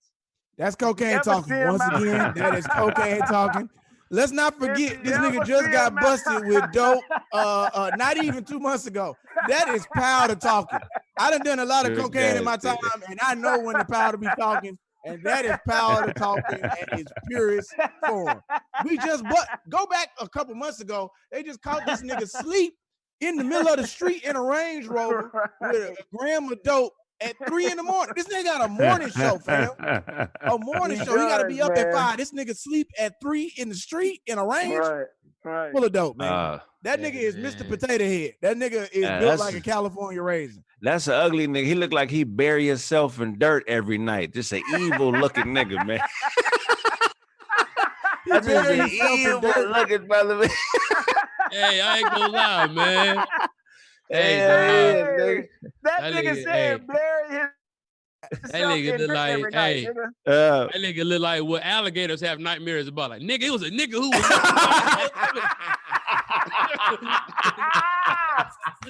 That's cocaine Ever talking. Once out- again, that is cocaine talking. Let's not *laughs* forget If this nigga just got him busted with dope. Uh, uh, not even two months ago. That is powder talking. I done done a lot of cocaine in my time, and I know when the powder be talking, and that is power to talking at its purest form. We just but go back a couple months ago. They just caught this nigga sleep in the middle of the street in a Range Rover *laughs* with a gram of dope at three in the morning. This nigga got a morning show, fam. A *laughs* morning He show. He got to be up at five. This nigga sleep at three in the street in a range right, right. full of dope, man. Uh, that Yeah, nigga is Mr. Potato Head. That nigga is Yeah, built like a California raisin. that's an ugly nigga. He look like he bury himself in dirt every night. Just an evil looking nigga, man. *laughs* *laughs* He That's just bury an himself in evil dirt. looking brother. man. hey, I ain't gonna lie, man. Hey, Yeah, man. That, That nigga nigga- said hey. bury his. That nigga look like, hey. Uh, That nigga look like what alligators have nightmares about. Like, nigga, it was a nigga who was.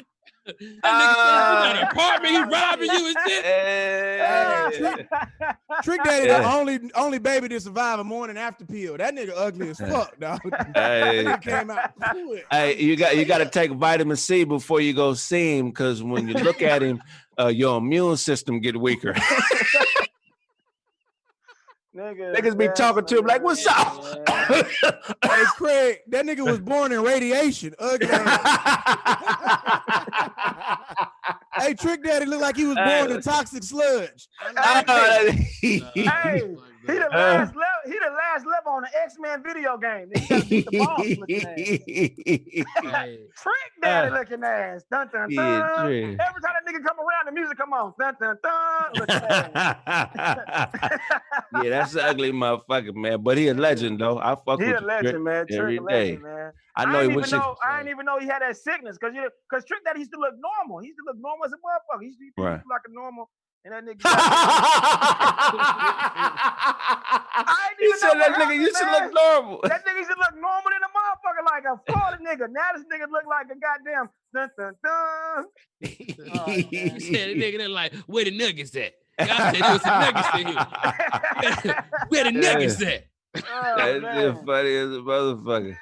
*laughs* *laughs* *laughs* that nigga said, "You got an apartment, he robbing you and shit. *laughs* hey. Trick Daddy, Yeah. the only only baby to survive a morning after pill. That nigga ugly as fuck, dog. *laughs* that Hey. nigga came out. good. *laughs* Hey, you got you got to take vitamin C before you go see him because when you look at him, uh, your immune system get weaker. Nigga, Niggas be talking to him like, "What's up?" Hey, Craig, that nigga was born in radiation. Ugly. *laughs* hey, Trick Daddy looked like he was born in toxic sludge. *laughs* Hey, Uh, he the Uh. last level. He the on an X-Men video game. Nigga, you gotta beat the looking. *laughs* Trick daddy Uh, looking ass. Dun dun dun. Yeah, Every time that nigga come around, the music come on. Dun dun dun. *laughs* Yeah, that's an ugly motherfucker, man. But he a legend though. I fuck He with a legend, Trick. man. every Trick a legend, day. man. I know he didn't went even know. I didn't even know he had that sickness because you because Trick Daddy used to look normal. He used to look normal as a motherfucker. He used to, he used to Right. look like a normal. And that nigga. *laughs* I didn't you even said that nigga used to look normal. That nigga should look normal than a motherfucker, like a Florida nigga. Now this nigga look like a goddamn dun dun dun. Oh, *laughs* you man. said the nigga that like, where the nuggets at? Y'all said there was some nuggets in here. *laughs* Where the Yeah. nuggets at? Oh, That's man. just funny as a motherfucker.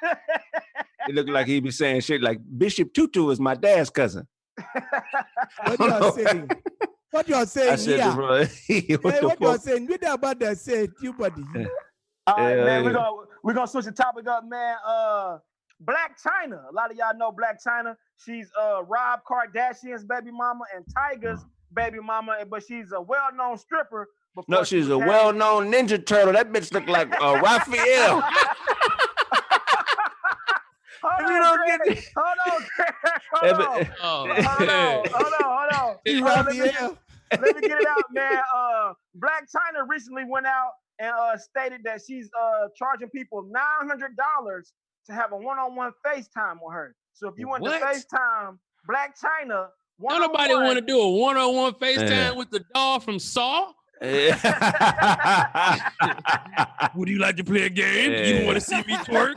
He looked like he be saying shit like Bishop Tutu is my dad's cousin. What y'all saying? What y'all I saying? said, Yeah. bro, *laughs* what Hey, the what you are fuck? saying? What about that Say you buddy? *laughs* All right, Yeah, man. We're gonna we're gonna switch the topic up, man. Uh Blac Chyna. A lot of y'all know Blac Chyna. She's uh Rob Kardashian's baby mama and Tyga's baby mama, but she's a well-known stripper. before No, she she's a well-known Ninja Turtle. That bitch look like uh, *laughs* Raphael. Hold If you on, don't Greg. get hold on, Greg. hold If on. it- Oh, Hold on, hold on, hold on. He Hold on, let me- Raphael. Let me get it out, man. Uh, Blac Chyna recently went out and uh, stated that she's uh, charging people nine hundred dollars to have a one-on-one FaceTime with her. So if you want What? to FaceTime Blac Chyna, Don't nobody want to do a one-on-one FaceTime Yeah. with the doll from Saw. Would you like to play a game? Yeah. You want to see me twerk?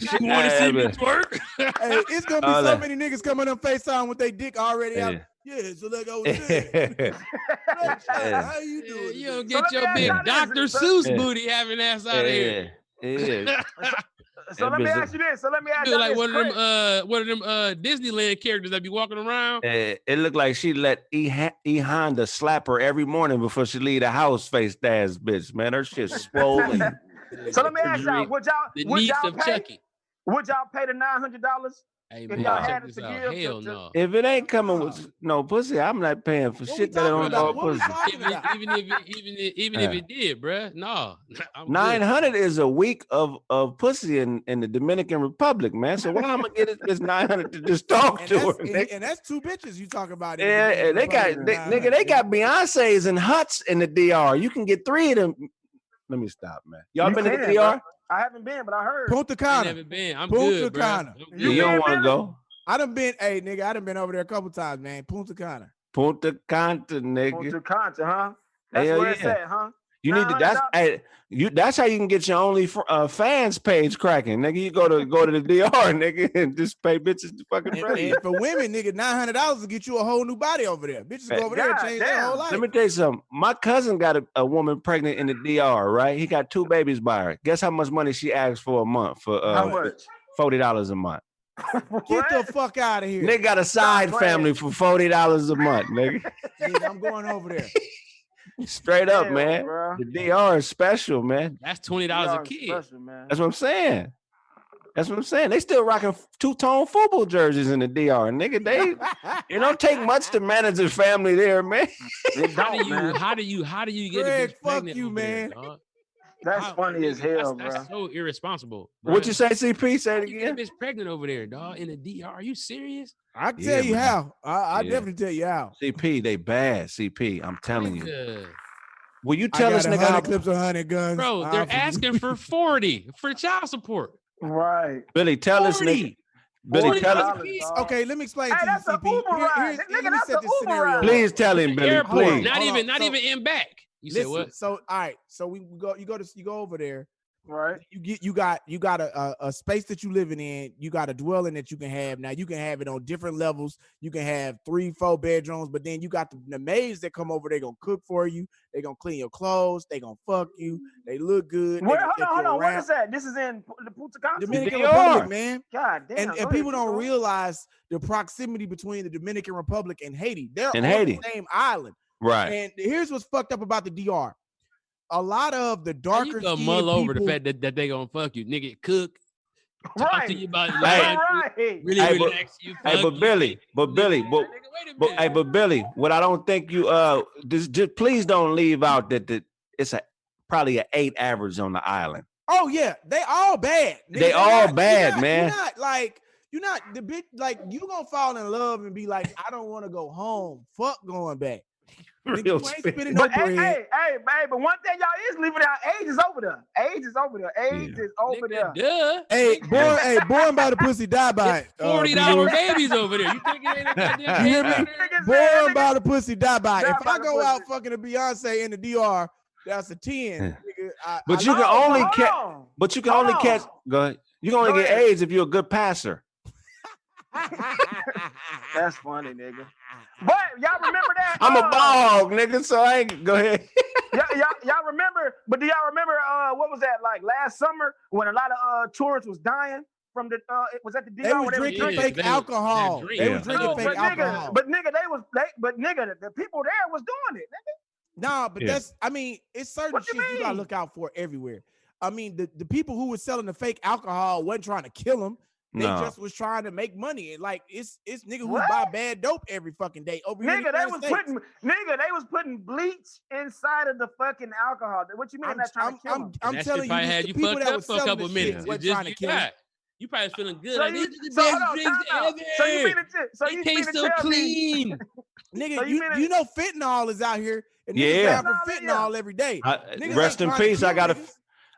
You want to see me twerk? Hey, it's gonna be All so that. many niggas coming on FaceTime with their dick already out. Yeah. Yeah, so like I was saying, Black how you Yeah, doing? you don't get let me your big. Dr. Seuss booty having ass out of here. yeah, yeah. *laughs* So That let me ask you this. So let me ask Feel you like this. one of them, uh, one of them uh Disneyland characters that be walking around. Eh, it looked like she let E, e Honda slap her every morning before she leave the house. Face ass bitch, man. Her shit swollen. *laughs* So let me ask y'all, would y'all would niece y'all of pay? Chucky. Would y'all pay the nine hundred dollars? Hey If man, y'all check it this out. Hell to- no. if it ain't coming with no pussy, I'm not paying for What shit that talking don't about? involve What pussy. Even, even if it, even if, even if it did, bruh, no. *laughs* Nine hundred is a week of of pussy in, in the Dominican Republic, man. So why I'm gonna get it this nine hundred to just talk And to her? that's, and, and that's two bitches you talk about. in the Yeah, they got they, nigga, they got Beyonce's and Huts in the DR. You can get three of them. Let me stop, man. Y'all You been to the can, DR? I haven't been, but I heard. Punta I Cana. never been. I'm Punta good, bruh. Cana. I'm You, You good. don't been, want to go? I done been, hey nigga, I done been over there a couple times, man. Punta Cana. Punta Cana, nigga. Punta Cana, huh? That's Hell where it's at, huh? You need to. That's hey, you. That's how you can get your only fr- uh, fans page cracking, nigga. You go to go to the DR, *laughs* nigga, and just pay bitches to fucking And, and for women, nigga, nine hundred dollars to get you a whole new body over there. Bitches go over there and God change their whole life. Let me tell you something. My cousin got a, a woman pregnant in the DR, right? He got two babies by her. Guess how much money she asked for a month for How uh, much? forty dollars a month. *laughs* Get What? the fuck out of here. Nigga got a side family for forty dollars a month, nigga. *laughs* Nigga, I'm going over there. Straight up, Damn, man. bruh. The DR is special, man. That's twenty dollars a Y'all kid. special, man. That's what I'm saying. That's what I'm saying. They still rocking two tone football jerseys in the DR, nigga. They *laughs* it don't take much to manage a family there, man. How do you? man. How do you? How do you get Greg, a bitch fuck you, over there, man. dog? That's How- funny as hell, that's, bro. That's so irresponsible. What you say, CP? Say How it you again. bitch pregnant over there, dog? In the DR? Are you serious? I can Yeah, tell you man. how. I, I Yeah. definitely tell you how. CP, they bad. CP, I'm telling you. Nigga. Will you tell us, this a nigga how clips of hundred guns. Bro, they're forgive asking *laughs* for 40 for child support. Right. Billy? Tell this 40. nigga. Billy, Forty tell us. dollars, Please. dog. Okay, let me explain Hey, to you, that's a CP. Uber Here- ride. here's- Nigga, let me that's set this Uber scenario ride. Please tell him, Billy. Airport, Please. not Hold even on, not so- even in back. You said Listen, what? So all right, so we go. You go to you go over there. Right. You get you got you got a, a a space that you living in. You got a dwelling that you can have. Now you can have it on different levels. You can have three, four bedrooms, but then you got the, the maids that come over. They gonna cook for you. They gonna clean your clothes. They gonna fuck you. They look good. they Where? gonna Hold on, hold on. Where around. is that? This is in the Punta Cana. Dominican DR. Republic, man. God damn. and, and people don't realize the proximity between the Dominican Republic and Haiti. They're And on Haiti. the same island. Right. And here's what's fucked up about the DR. A lot of the How darker you gonna mull over the fact that, that they gonna fuck you, nigga? Cook, *laughs* talk Right. to you about your *laughs* Hey. Right. really Hey, but- relax you. Hey, but you, Billy, but Billy, but nigga, But hey, but Billy, what I don't think you uh just, just please don't leave out that the, it's a probably an eight average on the island. Oh yeah, they all bad. Nigga, They all not- bad, you're not- man. You're not like you're not the bitch. Like you gonna fall in love and be like, I don't want to go home. Fuck going back. *laughs* Nigga, Real you ain't spit. no But hey, bread. hey, hey, hey, but one thing y'all is leaving out, age is over there. Age is over there. Age Yeah. is over there. Nigga, duh. Hey, born, hey, born by the pussy, die by it. uh, Forty dollar B-Lewis. babies over there. You think it ain't a *laughs* goddamn You hear baby me? over there? Niggas Born by the pussy, die by it. If I go out fucking a Beyonce in the DR, that's a 10. Yeah. Nigga, I, But I you love- can hold only on, catch- hold on. But you can only catch. Go ahead. You can only Go get ahead. AIDS if you're a good passer. *laughs* That's funny, nigga. But y'all remember that? I'm a uh, ball hog, nigga. So I ain't. Go ahead. *laughs* y'all, y'all, y'all remember? But do y'all remember? Uh, what was that like last summer when a lot of uh tourists was dying from the? Uh, it was at the DR They where was they was drinking Yeah, fake they alcohol. they They was drinking No, fake but alcohol. nigga, but nigga, they was they, but nigga, the, the people there was doing it. Nigga. Nah, but Yeah. that's I mean, it's certain What shit you you, gotta look out for everywhere. I mean, the, the people who was selling the fake alcohol wasn't trying to kill them. They No. just was trying to make money. And like it's it's nigga who What? buy bad dope every fucking day over here. Nigga, they was States. putting nigga, they was putting bleach inside of the fucking alcohol. What you mean I'm, they're trying I'm, to kill I'm, them? I'm that telling you, had the you people fucked that up was for a selling couple the minutes. shit just trying to you kill them. got. You probably feeling good. So like, you, this is the so best on, drinks time out. ever. So you mean to t- so they you mean taste to so tell clean. *laughs* Nigga, So you you, mean you know fentanyl is out here and niggas Yeah. down for Fentanyl, every day. I, Niggas rest in peace. I got a.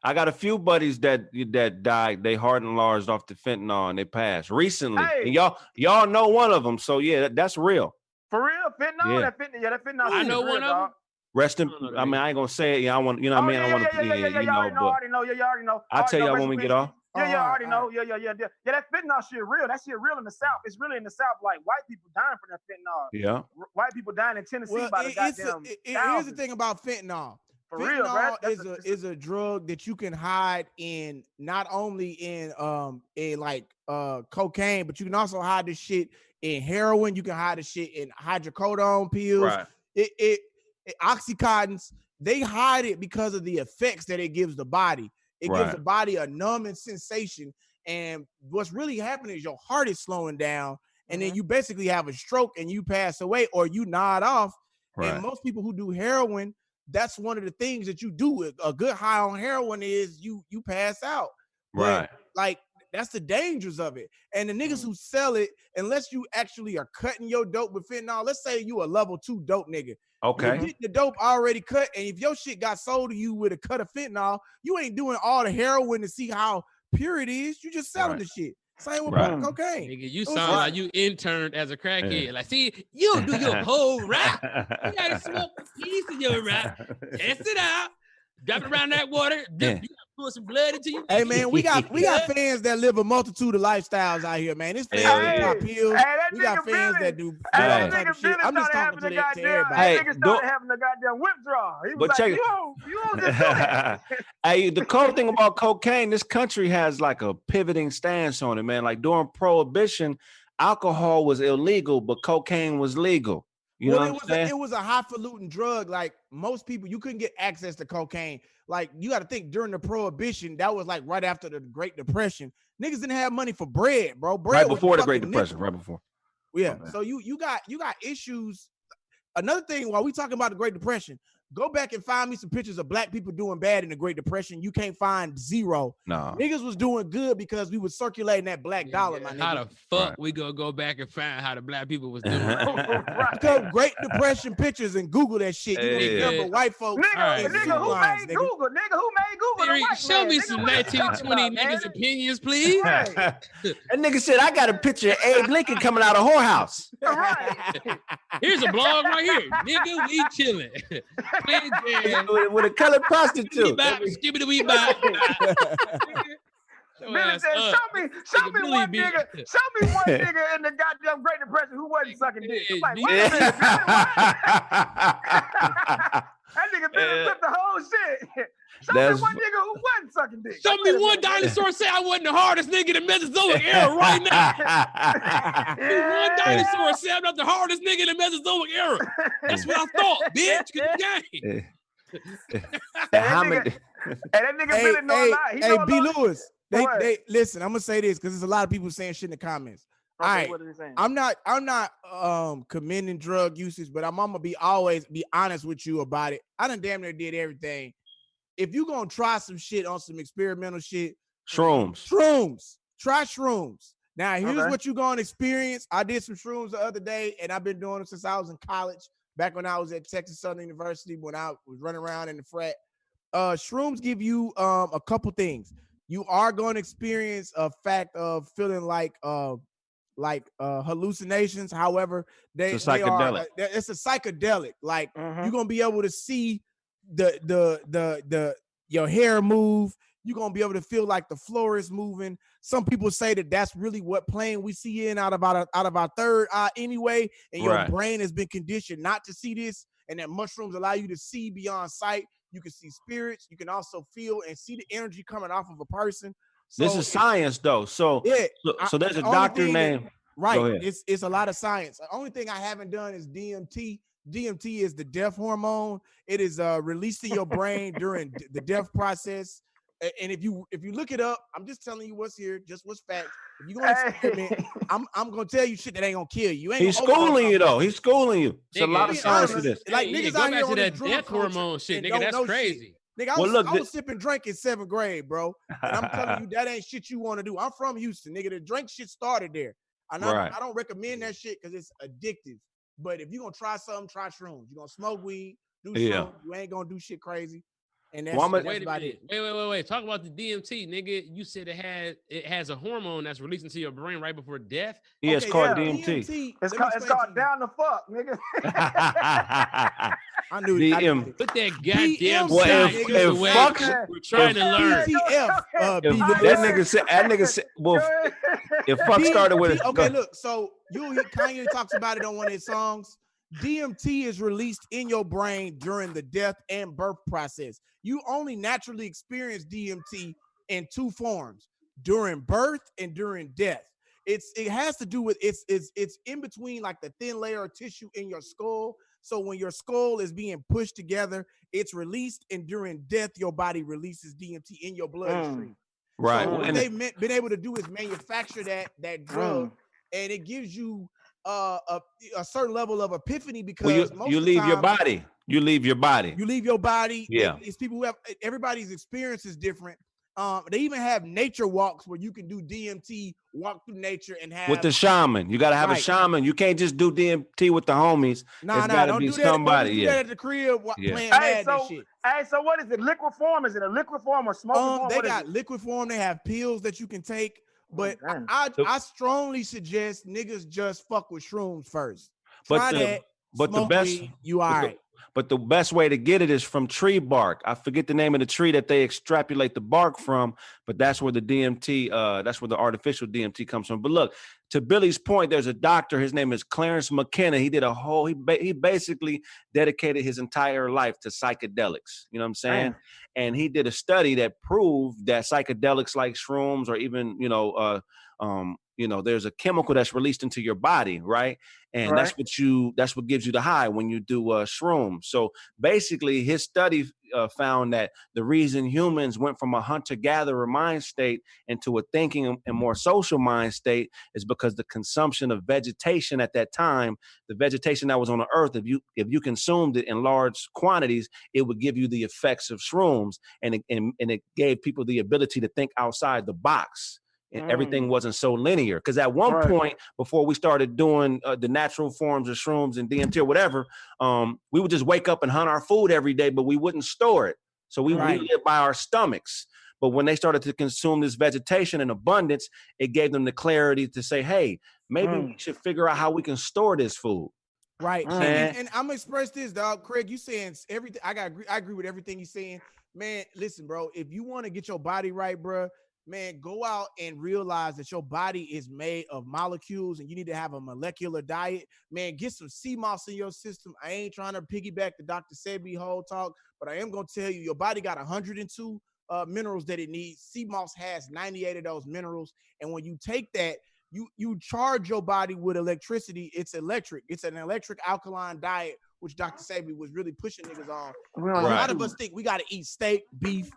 niggas. I got a few buddies that that died. They heart enlarged off the fentanyl and they passed recently. Hey. And y'all y'all know one of them. So yeah, that- that's real. for real fentanyl? Yeah. That fentanyl, yeah, that fentanyl. I know is real, one of dog. them. Rest in. I don't know the I mean. I ain't gonna say it. Yeah, I want. You know what I oh, mean? oh, I want to. yeah, yeah, yeah, yeah, you you know, already know, already know, yeah, you already know. I'll tell y'all when we get off. Yeah, yeah, I already know. Yeah, yeah, yeah, yeah. Yeah, that fentanyl shit real. That shit real in the South. It's really in the South. Like white people dying from that fentanyl. Yeah. White people dying in Tennessee Well, by the it- it's a- goddamn it- it- here's the thing about fentanyl. For fentanyl real. That's is a- a, is a drug that you can hide in not only in um in like uh cocaine, but you can also hide this shit in heroin. You can hide this shit in hydrocodone pills. Right. It, it, it oxycontins. They hide it because of the effects that it gives the body. It gives the body a numbing sensation, and what's really happening is your heart is slowing down, and then Mhm. you basically have a stroke and you pass away, or you nod off. Right. And most people who do heroin, that's one of the things that you do. A- A good high on heroin is you you pass out. but- Right. Like that's the dangers of it. And the niggas mm-hmm. who sell it, unless you actually are cutting your dope with fentanyl, let's say you a level two dope nigga. You Okay. get the dope already cut, and if your shit got sold to you with a cut of fentanyl, you ain't doing all the heroin to see how pure it is. You just selling Right. the shit. Same with Right. cocaine. Nigga, you was sound right. like you interned as a crackhead. Yeah. Like, see, you don't do your *laughs* whole rap. You gotta *laughs* smoke a piece of your rap. *laughs* Test it out. Drop it around that water. Dip, Yeah. You gotta some blood into you. Hey man, we got we got *laughs* fans that live a multitude of lifestyles out here, man. It's fans Hell that yeah. pop pills. Hey, that We got fans Billy- that do Hey, Hey. that nigga of shit. I'm just started talking to, the the, to goddamn. everybody. Hey, Hey, nigga don't- started having the goddamn withdrawal. He was But like, check you it- don't, you don't *laughs* just *laughs* hey, the cool thing about cocaine, this country has like a pivoting stance on it, man. Like during prohibition, alcohol was illegal, but cocaine was legal. You well, know it what was I'm saying? a, it was a highfalutin drug. Like most people, you couldn't get access to cocaine. Like you got to think during the prohibition, that was like right after the Great Depression. Niggas didn't have money for bread, bro. Bread right before the Great Depression. Right before. Yeah. Okay. So you you got you got issues. Another thing, while we talking about the Great Depression, go back and find me some pictures of black people doing bad in the Great Depression. You can't find zero. No. Niggas was doing good because we was circulating that black dollar, my How nigga. the fuck Right. we gonna go back and find how the black people was doing? *laughs* Right. Great Depression pictures and Google that shit. You Yeah. gonna remember white folks. Nigga, Alright. in nigga, who lines, made nigga. Google? Nigga, who made Google? The show man. me Nigga, some what you talking 1920 about, niggas' man? opinions, please. Right. that *laughs* nigga said, I got a picture of Abe Lincoln coming out of whorehouse. Right. *laughs* Here's a blog right here. Nigga, we chilling. Playing jazz. with, with a colored prostitute. Bop, skibbity wee bop. Your Billy said, up. show me, show Nigga, me Billy one be- nigga, show me one *laughs* nigga in the goddamn Great Depression who wasn't sucking dick. I'm like, wait a minute, *laughs* Billy, what? Yeah. *laughs* That nigga Billy Yeah. flipped the whole shit. *laughs* Show That's- me one nigga who wasn't sucking dick. Show me one dinosaur *laughs* say I wasn't the hardest nigga in the Mesozoic *laughs* era right now. Give me One dinosaur said I'm not the hardest nigga in the Mesozoic era. That's what I thought, bitch. Good game. How many? Hey, that nigga hey, Billy know hey, a lot. He hey, know a B. lot. Lewis. They, they listen. I'm gonna say this because there's a lot of people saying shit in the comments. Okay, Alright, what is he saying? I'm not. I'm not um commending drug usage, but I'm, I'm gonna be always be honest with you about it. I done damn near did everything if you gonna try some shit on some experimental shit, Shrooms. shrooms. Try shrooms. Now here's Okay. what you're gonna experience. I did some shrooms the other day, and I've been doing them since I was in college. Back when I was at Texas Southern University, when I was running around in the frat. Uh, shrooms give you um a couple things. You are going to experience a fact of feeling like uh like uh hallucinations. However, they, It's a they are psychedelic. uh, it's a psychedelic. Like Mhm. you're gonna be able to see the the the the your hair move. You're gonna be able to feel like the floor is moving. Some people say that that's really what plane we see in out of our out of our third eye anyway, and your Right. brain has been conditioned not to see this, and that mushrooms allow you to see beyond sight. You can see spirits. You can also feel and see the energy coming off of a person. This is science though. So Yeah, so, so there's a the doctor thing that- Right. It's it's a lot of science. The only thing I haven't done is DMT. DMT is the death hormone. It is uh released in your brain *laughs* during the death process. And if you if you look it up, I'm just telling you what's here, just what's facts. If you're gonna experiment, Hey. I'm I'm gonna tell you shit that ain't gonna kill you. you ain't He's schooling you though. He's schooling you. It's a lot of be science to this. Like, Hey, niggas yeah, out go here to on that death hormone shit, nigga. That's crazy. shit. Nigga, I Well, was, look, I was sipping drink in seventh grade, bro. And I'm telling you, *laughs* that ain't shit you want to do. I'm from Houston, nigga. The drink shit started there. And I, Right. I don't recommend that shit because it's addictive. But if you're gonna try something, try shrooms. You're gonna smoke weed, do Yeah. You ain't gonna do shit crazy. And that's, Well, a- that's Wait about minute. it. Wait, wait, wait, wait. Talk about the DMT, nigga. You said it had it has a hormone that's released into your brain right before death. yeah, it's Okay, called yeah. DMT. It's let me called, it's called down the fuck, nigga. *laughs* I knew I DM. knew it. Put that goddamn Well, science if- if away. fuck- We're trying to learn. DTF, uh, If B- that nigga said that nigga said well if fuck D- started with D- it. okay, look. So you Kanye talks about it on one of his songs. DMT is released in your brain during the death and birth process. You only naturally experience DMT in two forms: during birth and during death. It's it has to do with it's it's it's in between like the thin layer of tissue in your skull. So when your skull is being pushed together, it's released, and during death, your body releases DMT in your mm. bloodstream. Right. So what and they've meant, been able to do is manufacture that that mm. drug, and it gives you uh, a a certain level of epiphany because well, you, most you of the leave your body. You leave your body. You leave your body. Yeah. it's people who have everybody's experience is different. Um, they even have nature walks where you can do DMT, walk through nature, and have with the shaman. You gotta have a shaman. You can't just do DMT with the homies. nah, it's nah, gotta don't be do that. don't somebody, do yeah. that at the crib Yeah. playing Hey, mad so- and shit. Hey, so what is it? Liquid form? Is it a liquid form or smoking Um, form? they What is got it? liquid form. They have pills that you can take. Oh, but I. I, The- I strongly suggest niggas just fuck with shrooms first. But Try the- that. But the best weed, you all but the- right. But the best way to get it is from tree bark. I forget the name of the tree that they extrapolate the bark from, but that's where the DMT, uh, that's where the artificial DMT comes from. But look, to Billy's point, there's a doctor. His name is Clarence McKenna. He did a whole. He ba- he basically dedicated his entire life to psychedelics. You know what I'm saying? And he did a study that proved that psychedelics like shrooms or even you know, uh, um, you know, there's a chemical that's released into your body, right? And that's what you that's what gives you the high when you do uh, shroom So basically, his study uh, found that the reason humans went from a hunter-gatherer mind state into a thinking and- and more social mind state is because the consumption of vegetation at that time, the vegetation that was on the earth, if you if you consumed it in large quantities, it would give you the effects of shrooms, and it, and, and it gave people the ability to think outside the box. And everything wasn't so linear. Because at one Right. point, before we started doing uh, the natural forms of shrooms and DMT or whatever, um, we would just wake up and hunt our food every day, but we wouldn't store it. So we, Right. we lived by our stomachs. But when they started to consume this vegetation in abundance, it gave them the clarity to say, hey, maybe we should figure out how we can store this food. Right. Mm. And, and I'm gonna express this, dog. Kraig, you saying everything. I got agree, I agree with everything you're saying. Man, listen, bro. If you want to get your body right, bro, man, go out and realize that your body is made of molecules and you need to have a molecular diet. Man, get some sea moss in your system. I ain't trying to piggyback the Dr. Sebi whole talk, but I am gonna tell you, your body got 102 uh, minerals that it needs. Sea moss has 98 of those minerals, and when you take that, you you charge your body with electricity. It's electric. It's an electric alkaline diet, which Dr. Sebi was really pushing niggas on. We A lot of us think we got to eat steak, beef,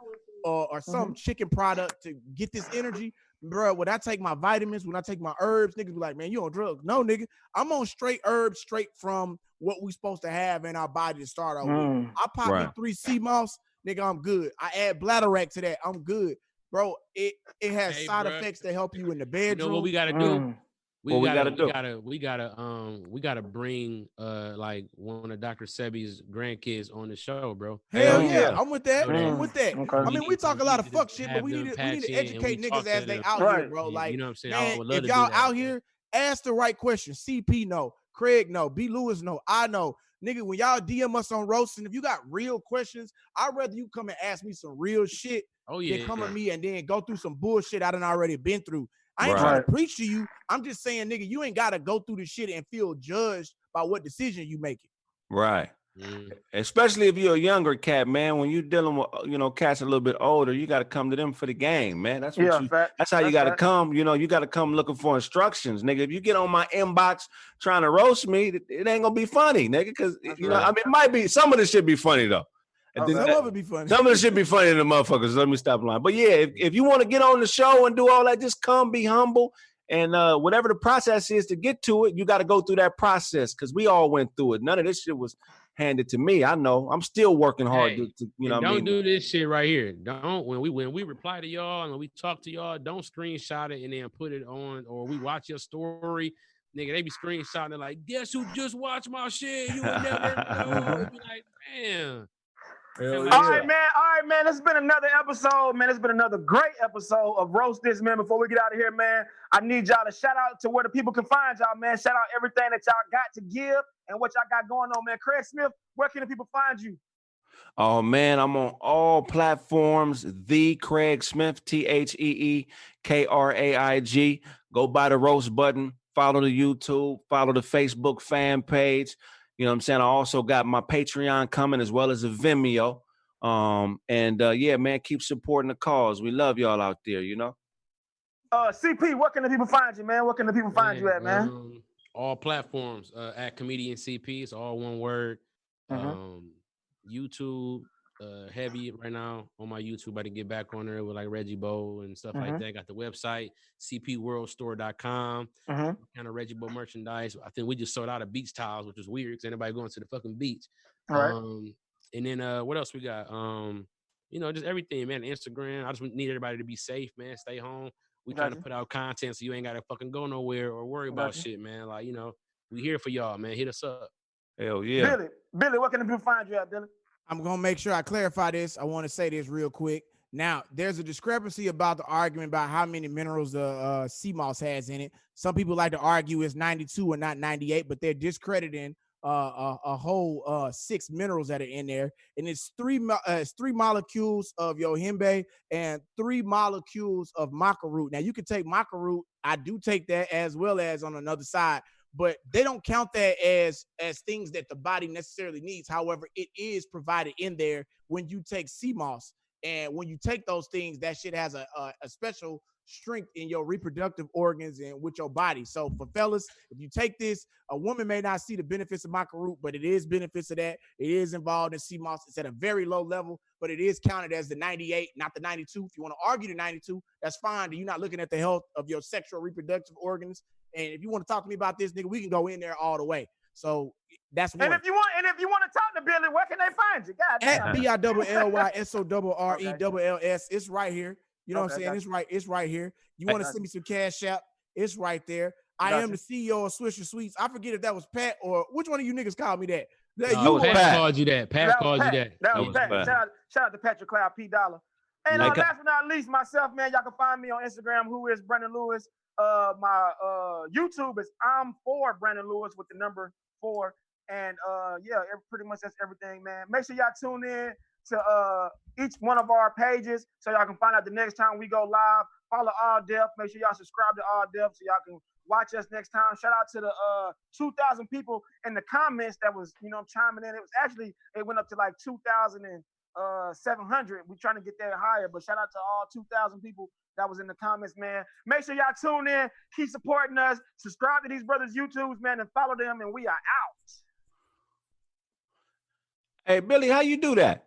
or, or some chicken product to get this energy. Bro, when I take my vitamins, when I take my herbs, niggas be like, man, you on drugs. No, nigga, I'm on straight herbs, straight from what we supposed to have in our body to start off. Mm. I pop me Right. three sea moss. nigga, I'm good. I add bladderwrack to that, I'm good, bro. It it has Hey, side bruh. effects to help you in the You bedroom. know what we gotta do? Mm. We What gotta, gotta we gotta, we gotta, um, we gotta bring uh like one of Dr. Sebi's grandkids on the show, bro. Hell Hell yeah, yeah. I'm with that. Mm. I'm with that. Okay. I mean, we to- talk a lot of fuck shit, but we need to we need to educate niggas as they them. out here, Right. bro. Yeah, Like, you know what I'm saying? I man, would love if to y'all that, out bro. here, ask the right questions. CP no, Kraig no, B Lewis no, I know. Nigga, when y'all DM us on roasting, if you got real questions, I'd rather you come and ask me some real shit Oh than yeah, come at me and then go through some bullshit I done already been through. I ain't Right. trying to preach to you. I'm just saying, nigga, you ain't gotta go through the shit and feel judged by what decision you making. Right. Mm. Especially if you're a younger cat, man. When you're dealing with you know cats a little bit older, you got to come to them for the game, man. That's what Yeah, you. fact. That's how you got to fact. come. You know, you got to come looking for instructions, nigga. If you get on my inbox trying to roast me, it it ain't gonna be funny, nigga. Because That's you know. I mean, it might be some of this should be funny though. And then- Some of it be funny. Some of it should be funny to the motherfuckers. Let me stop lying. But yeah, if, if you want to get on the show and do all that, just come, be humble, and uh, whatever the process is to get to it, you got to go through that process because we all went through it. None of this shit was handed to me. I know. I'm still working hard Hey, to, to you know. And what I don't mean, do this shit right here. Don't when we when we reply to y'all and when we talk to y'all, don't screenshot it and then put it on or we watch your story. Nigga, they be screenshotting it like, guess who just watched my shit? You would never know. Be like, man. Hell All All yeah. right, man. All right, man. This has been another episode, man. It's been another great episode of Roast This, man. Before we get out of here, man, I need y'all to shout out to where the people can find y'all, man. Shout out everything that y'all got to give and what y'all got going on, man. Kraig Smith, where can the people find you? Oh man, I'm on all platforms. The Kraig Smith, T H E E K R A I G. Go by the roast button. Follow the YouTube. Follow the Facebook fan page. You know what I'm saying? I also got my Patreon coming as well as a Vimeo. Um, and uh, yeah, man, keep supporting the cause. We love y'all out there, you know. Uh, CP, where can the people find you, man? Where can the people find you at, man? Um, all platforms uh, at comedian CP. It's all one word. Mhm. Um, YouTube, uh, heavy right now on my YouTube. About to get back on there with like Reggie Bo and stuff like Mhm. that. Got the website cpworldstore.com. Mhm. Kind of Reggie Bo merchandise. I think we just sold out of beach towels, which was weird because anybody going to the fucking beach. All right. Um, and then uh, what else we got? Um, you know, just everything, man. Instagram. I just need everybody to be safe, man. Stay home. We trying to put out content so you ain't gotta fucking go nowhere or worry about Gotcha. shit, man. Like, you know, we here for y'all, man. Hit us up. Hell yeah. Billy, Billy, what can the people find you at, Billy? I'm gonna make sure I clarify this. I want to say this real quick. Now, there's a discrepancy about the argument about how many minerals the uh, sea moss has in it. Some people like to argue it's 92 and not 98, but they're discrediting uh, a, a whole uh, six minerals that are in there, and it's three uh, it's three molecules of yohimbe and three molecules of maca root. Now, you can take maca root. I do take that as well as on another side but they don't count that as as things that the body necessarily needs. However, it is provided in there when you take moss, and when you take those things, that shit has a a, a special strength in your reproductive organs and with your body. So for fellas, if you take this, a woman may not see the benefits of maca root, but it is benefits of that. It is involved in moss. It's at a very low level, but it is counted as the 98, not the 92. If you want to argue the 92, that's fine. You're not looking at the health of your sexual reproductive organs. And if you want to talk to me about this, nigga, we can go in there all the way. So that's one. And if you want, and if you want to talk to Billy, where can they find you? God At damn. B I double L Y S O double R E double L S. It's right here. You know what I'm saying? gotcha. It's right. It's right here. You want to send me some cash out? It's right there. I am the CEO of Swisher Sweets. I forget if that was Pat or which one of you niggas called me that. That Uh, you was Pat, Pat. called you that. Pat That called Pat. you that. That That was was Pat. Pat. Shout out, shout out to Patrick Cloud, P Dollar. And uh, Like last but not least, myself, man, y'all can find me on Instagram. Who is Brandon Lewis? Uh, my uh YouTube is I'm for Brandon Lewis with the number four. And uh, yeah, pretty much that's everything, man. Make sure y'all tune in to uh each one of our pages so y'all can find out the next time we go live. Follow All Def. Make sure y'all subscribe to All Def so y'all can watch us next time. Shout out to the uh 2,000 people in the comments that was you know I'm chiming in. It was actually it went up to like 2,000 and uh 700. We're trying to get that higher, but shout out to all 2,000 people that was in the comments, man. Make sure y'all tune in, keep supporting us, subscribe to these brothers' YouTubes, man, and follow them. And we are out. Hey Billy, how you do that?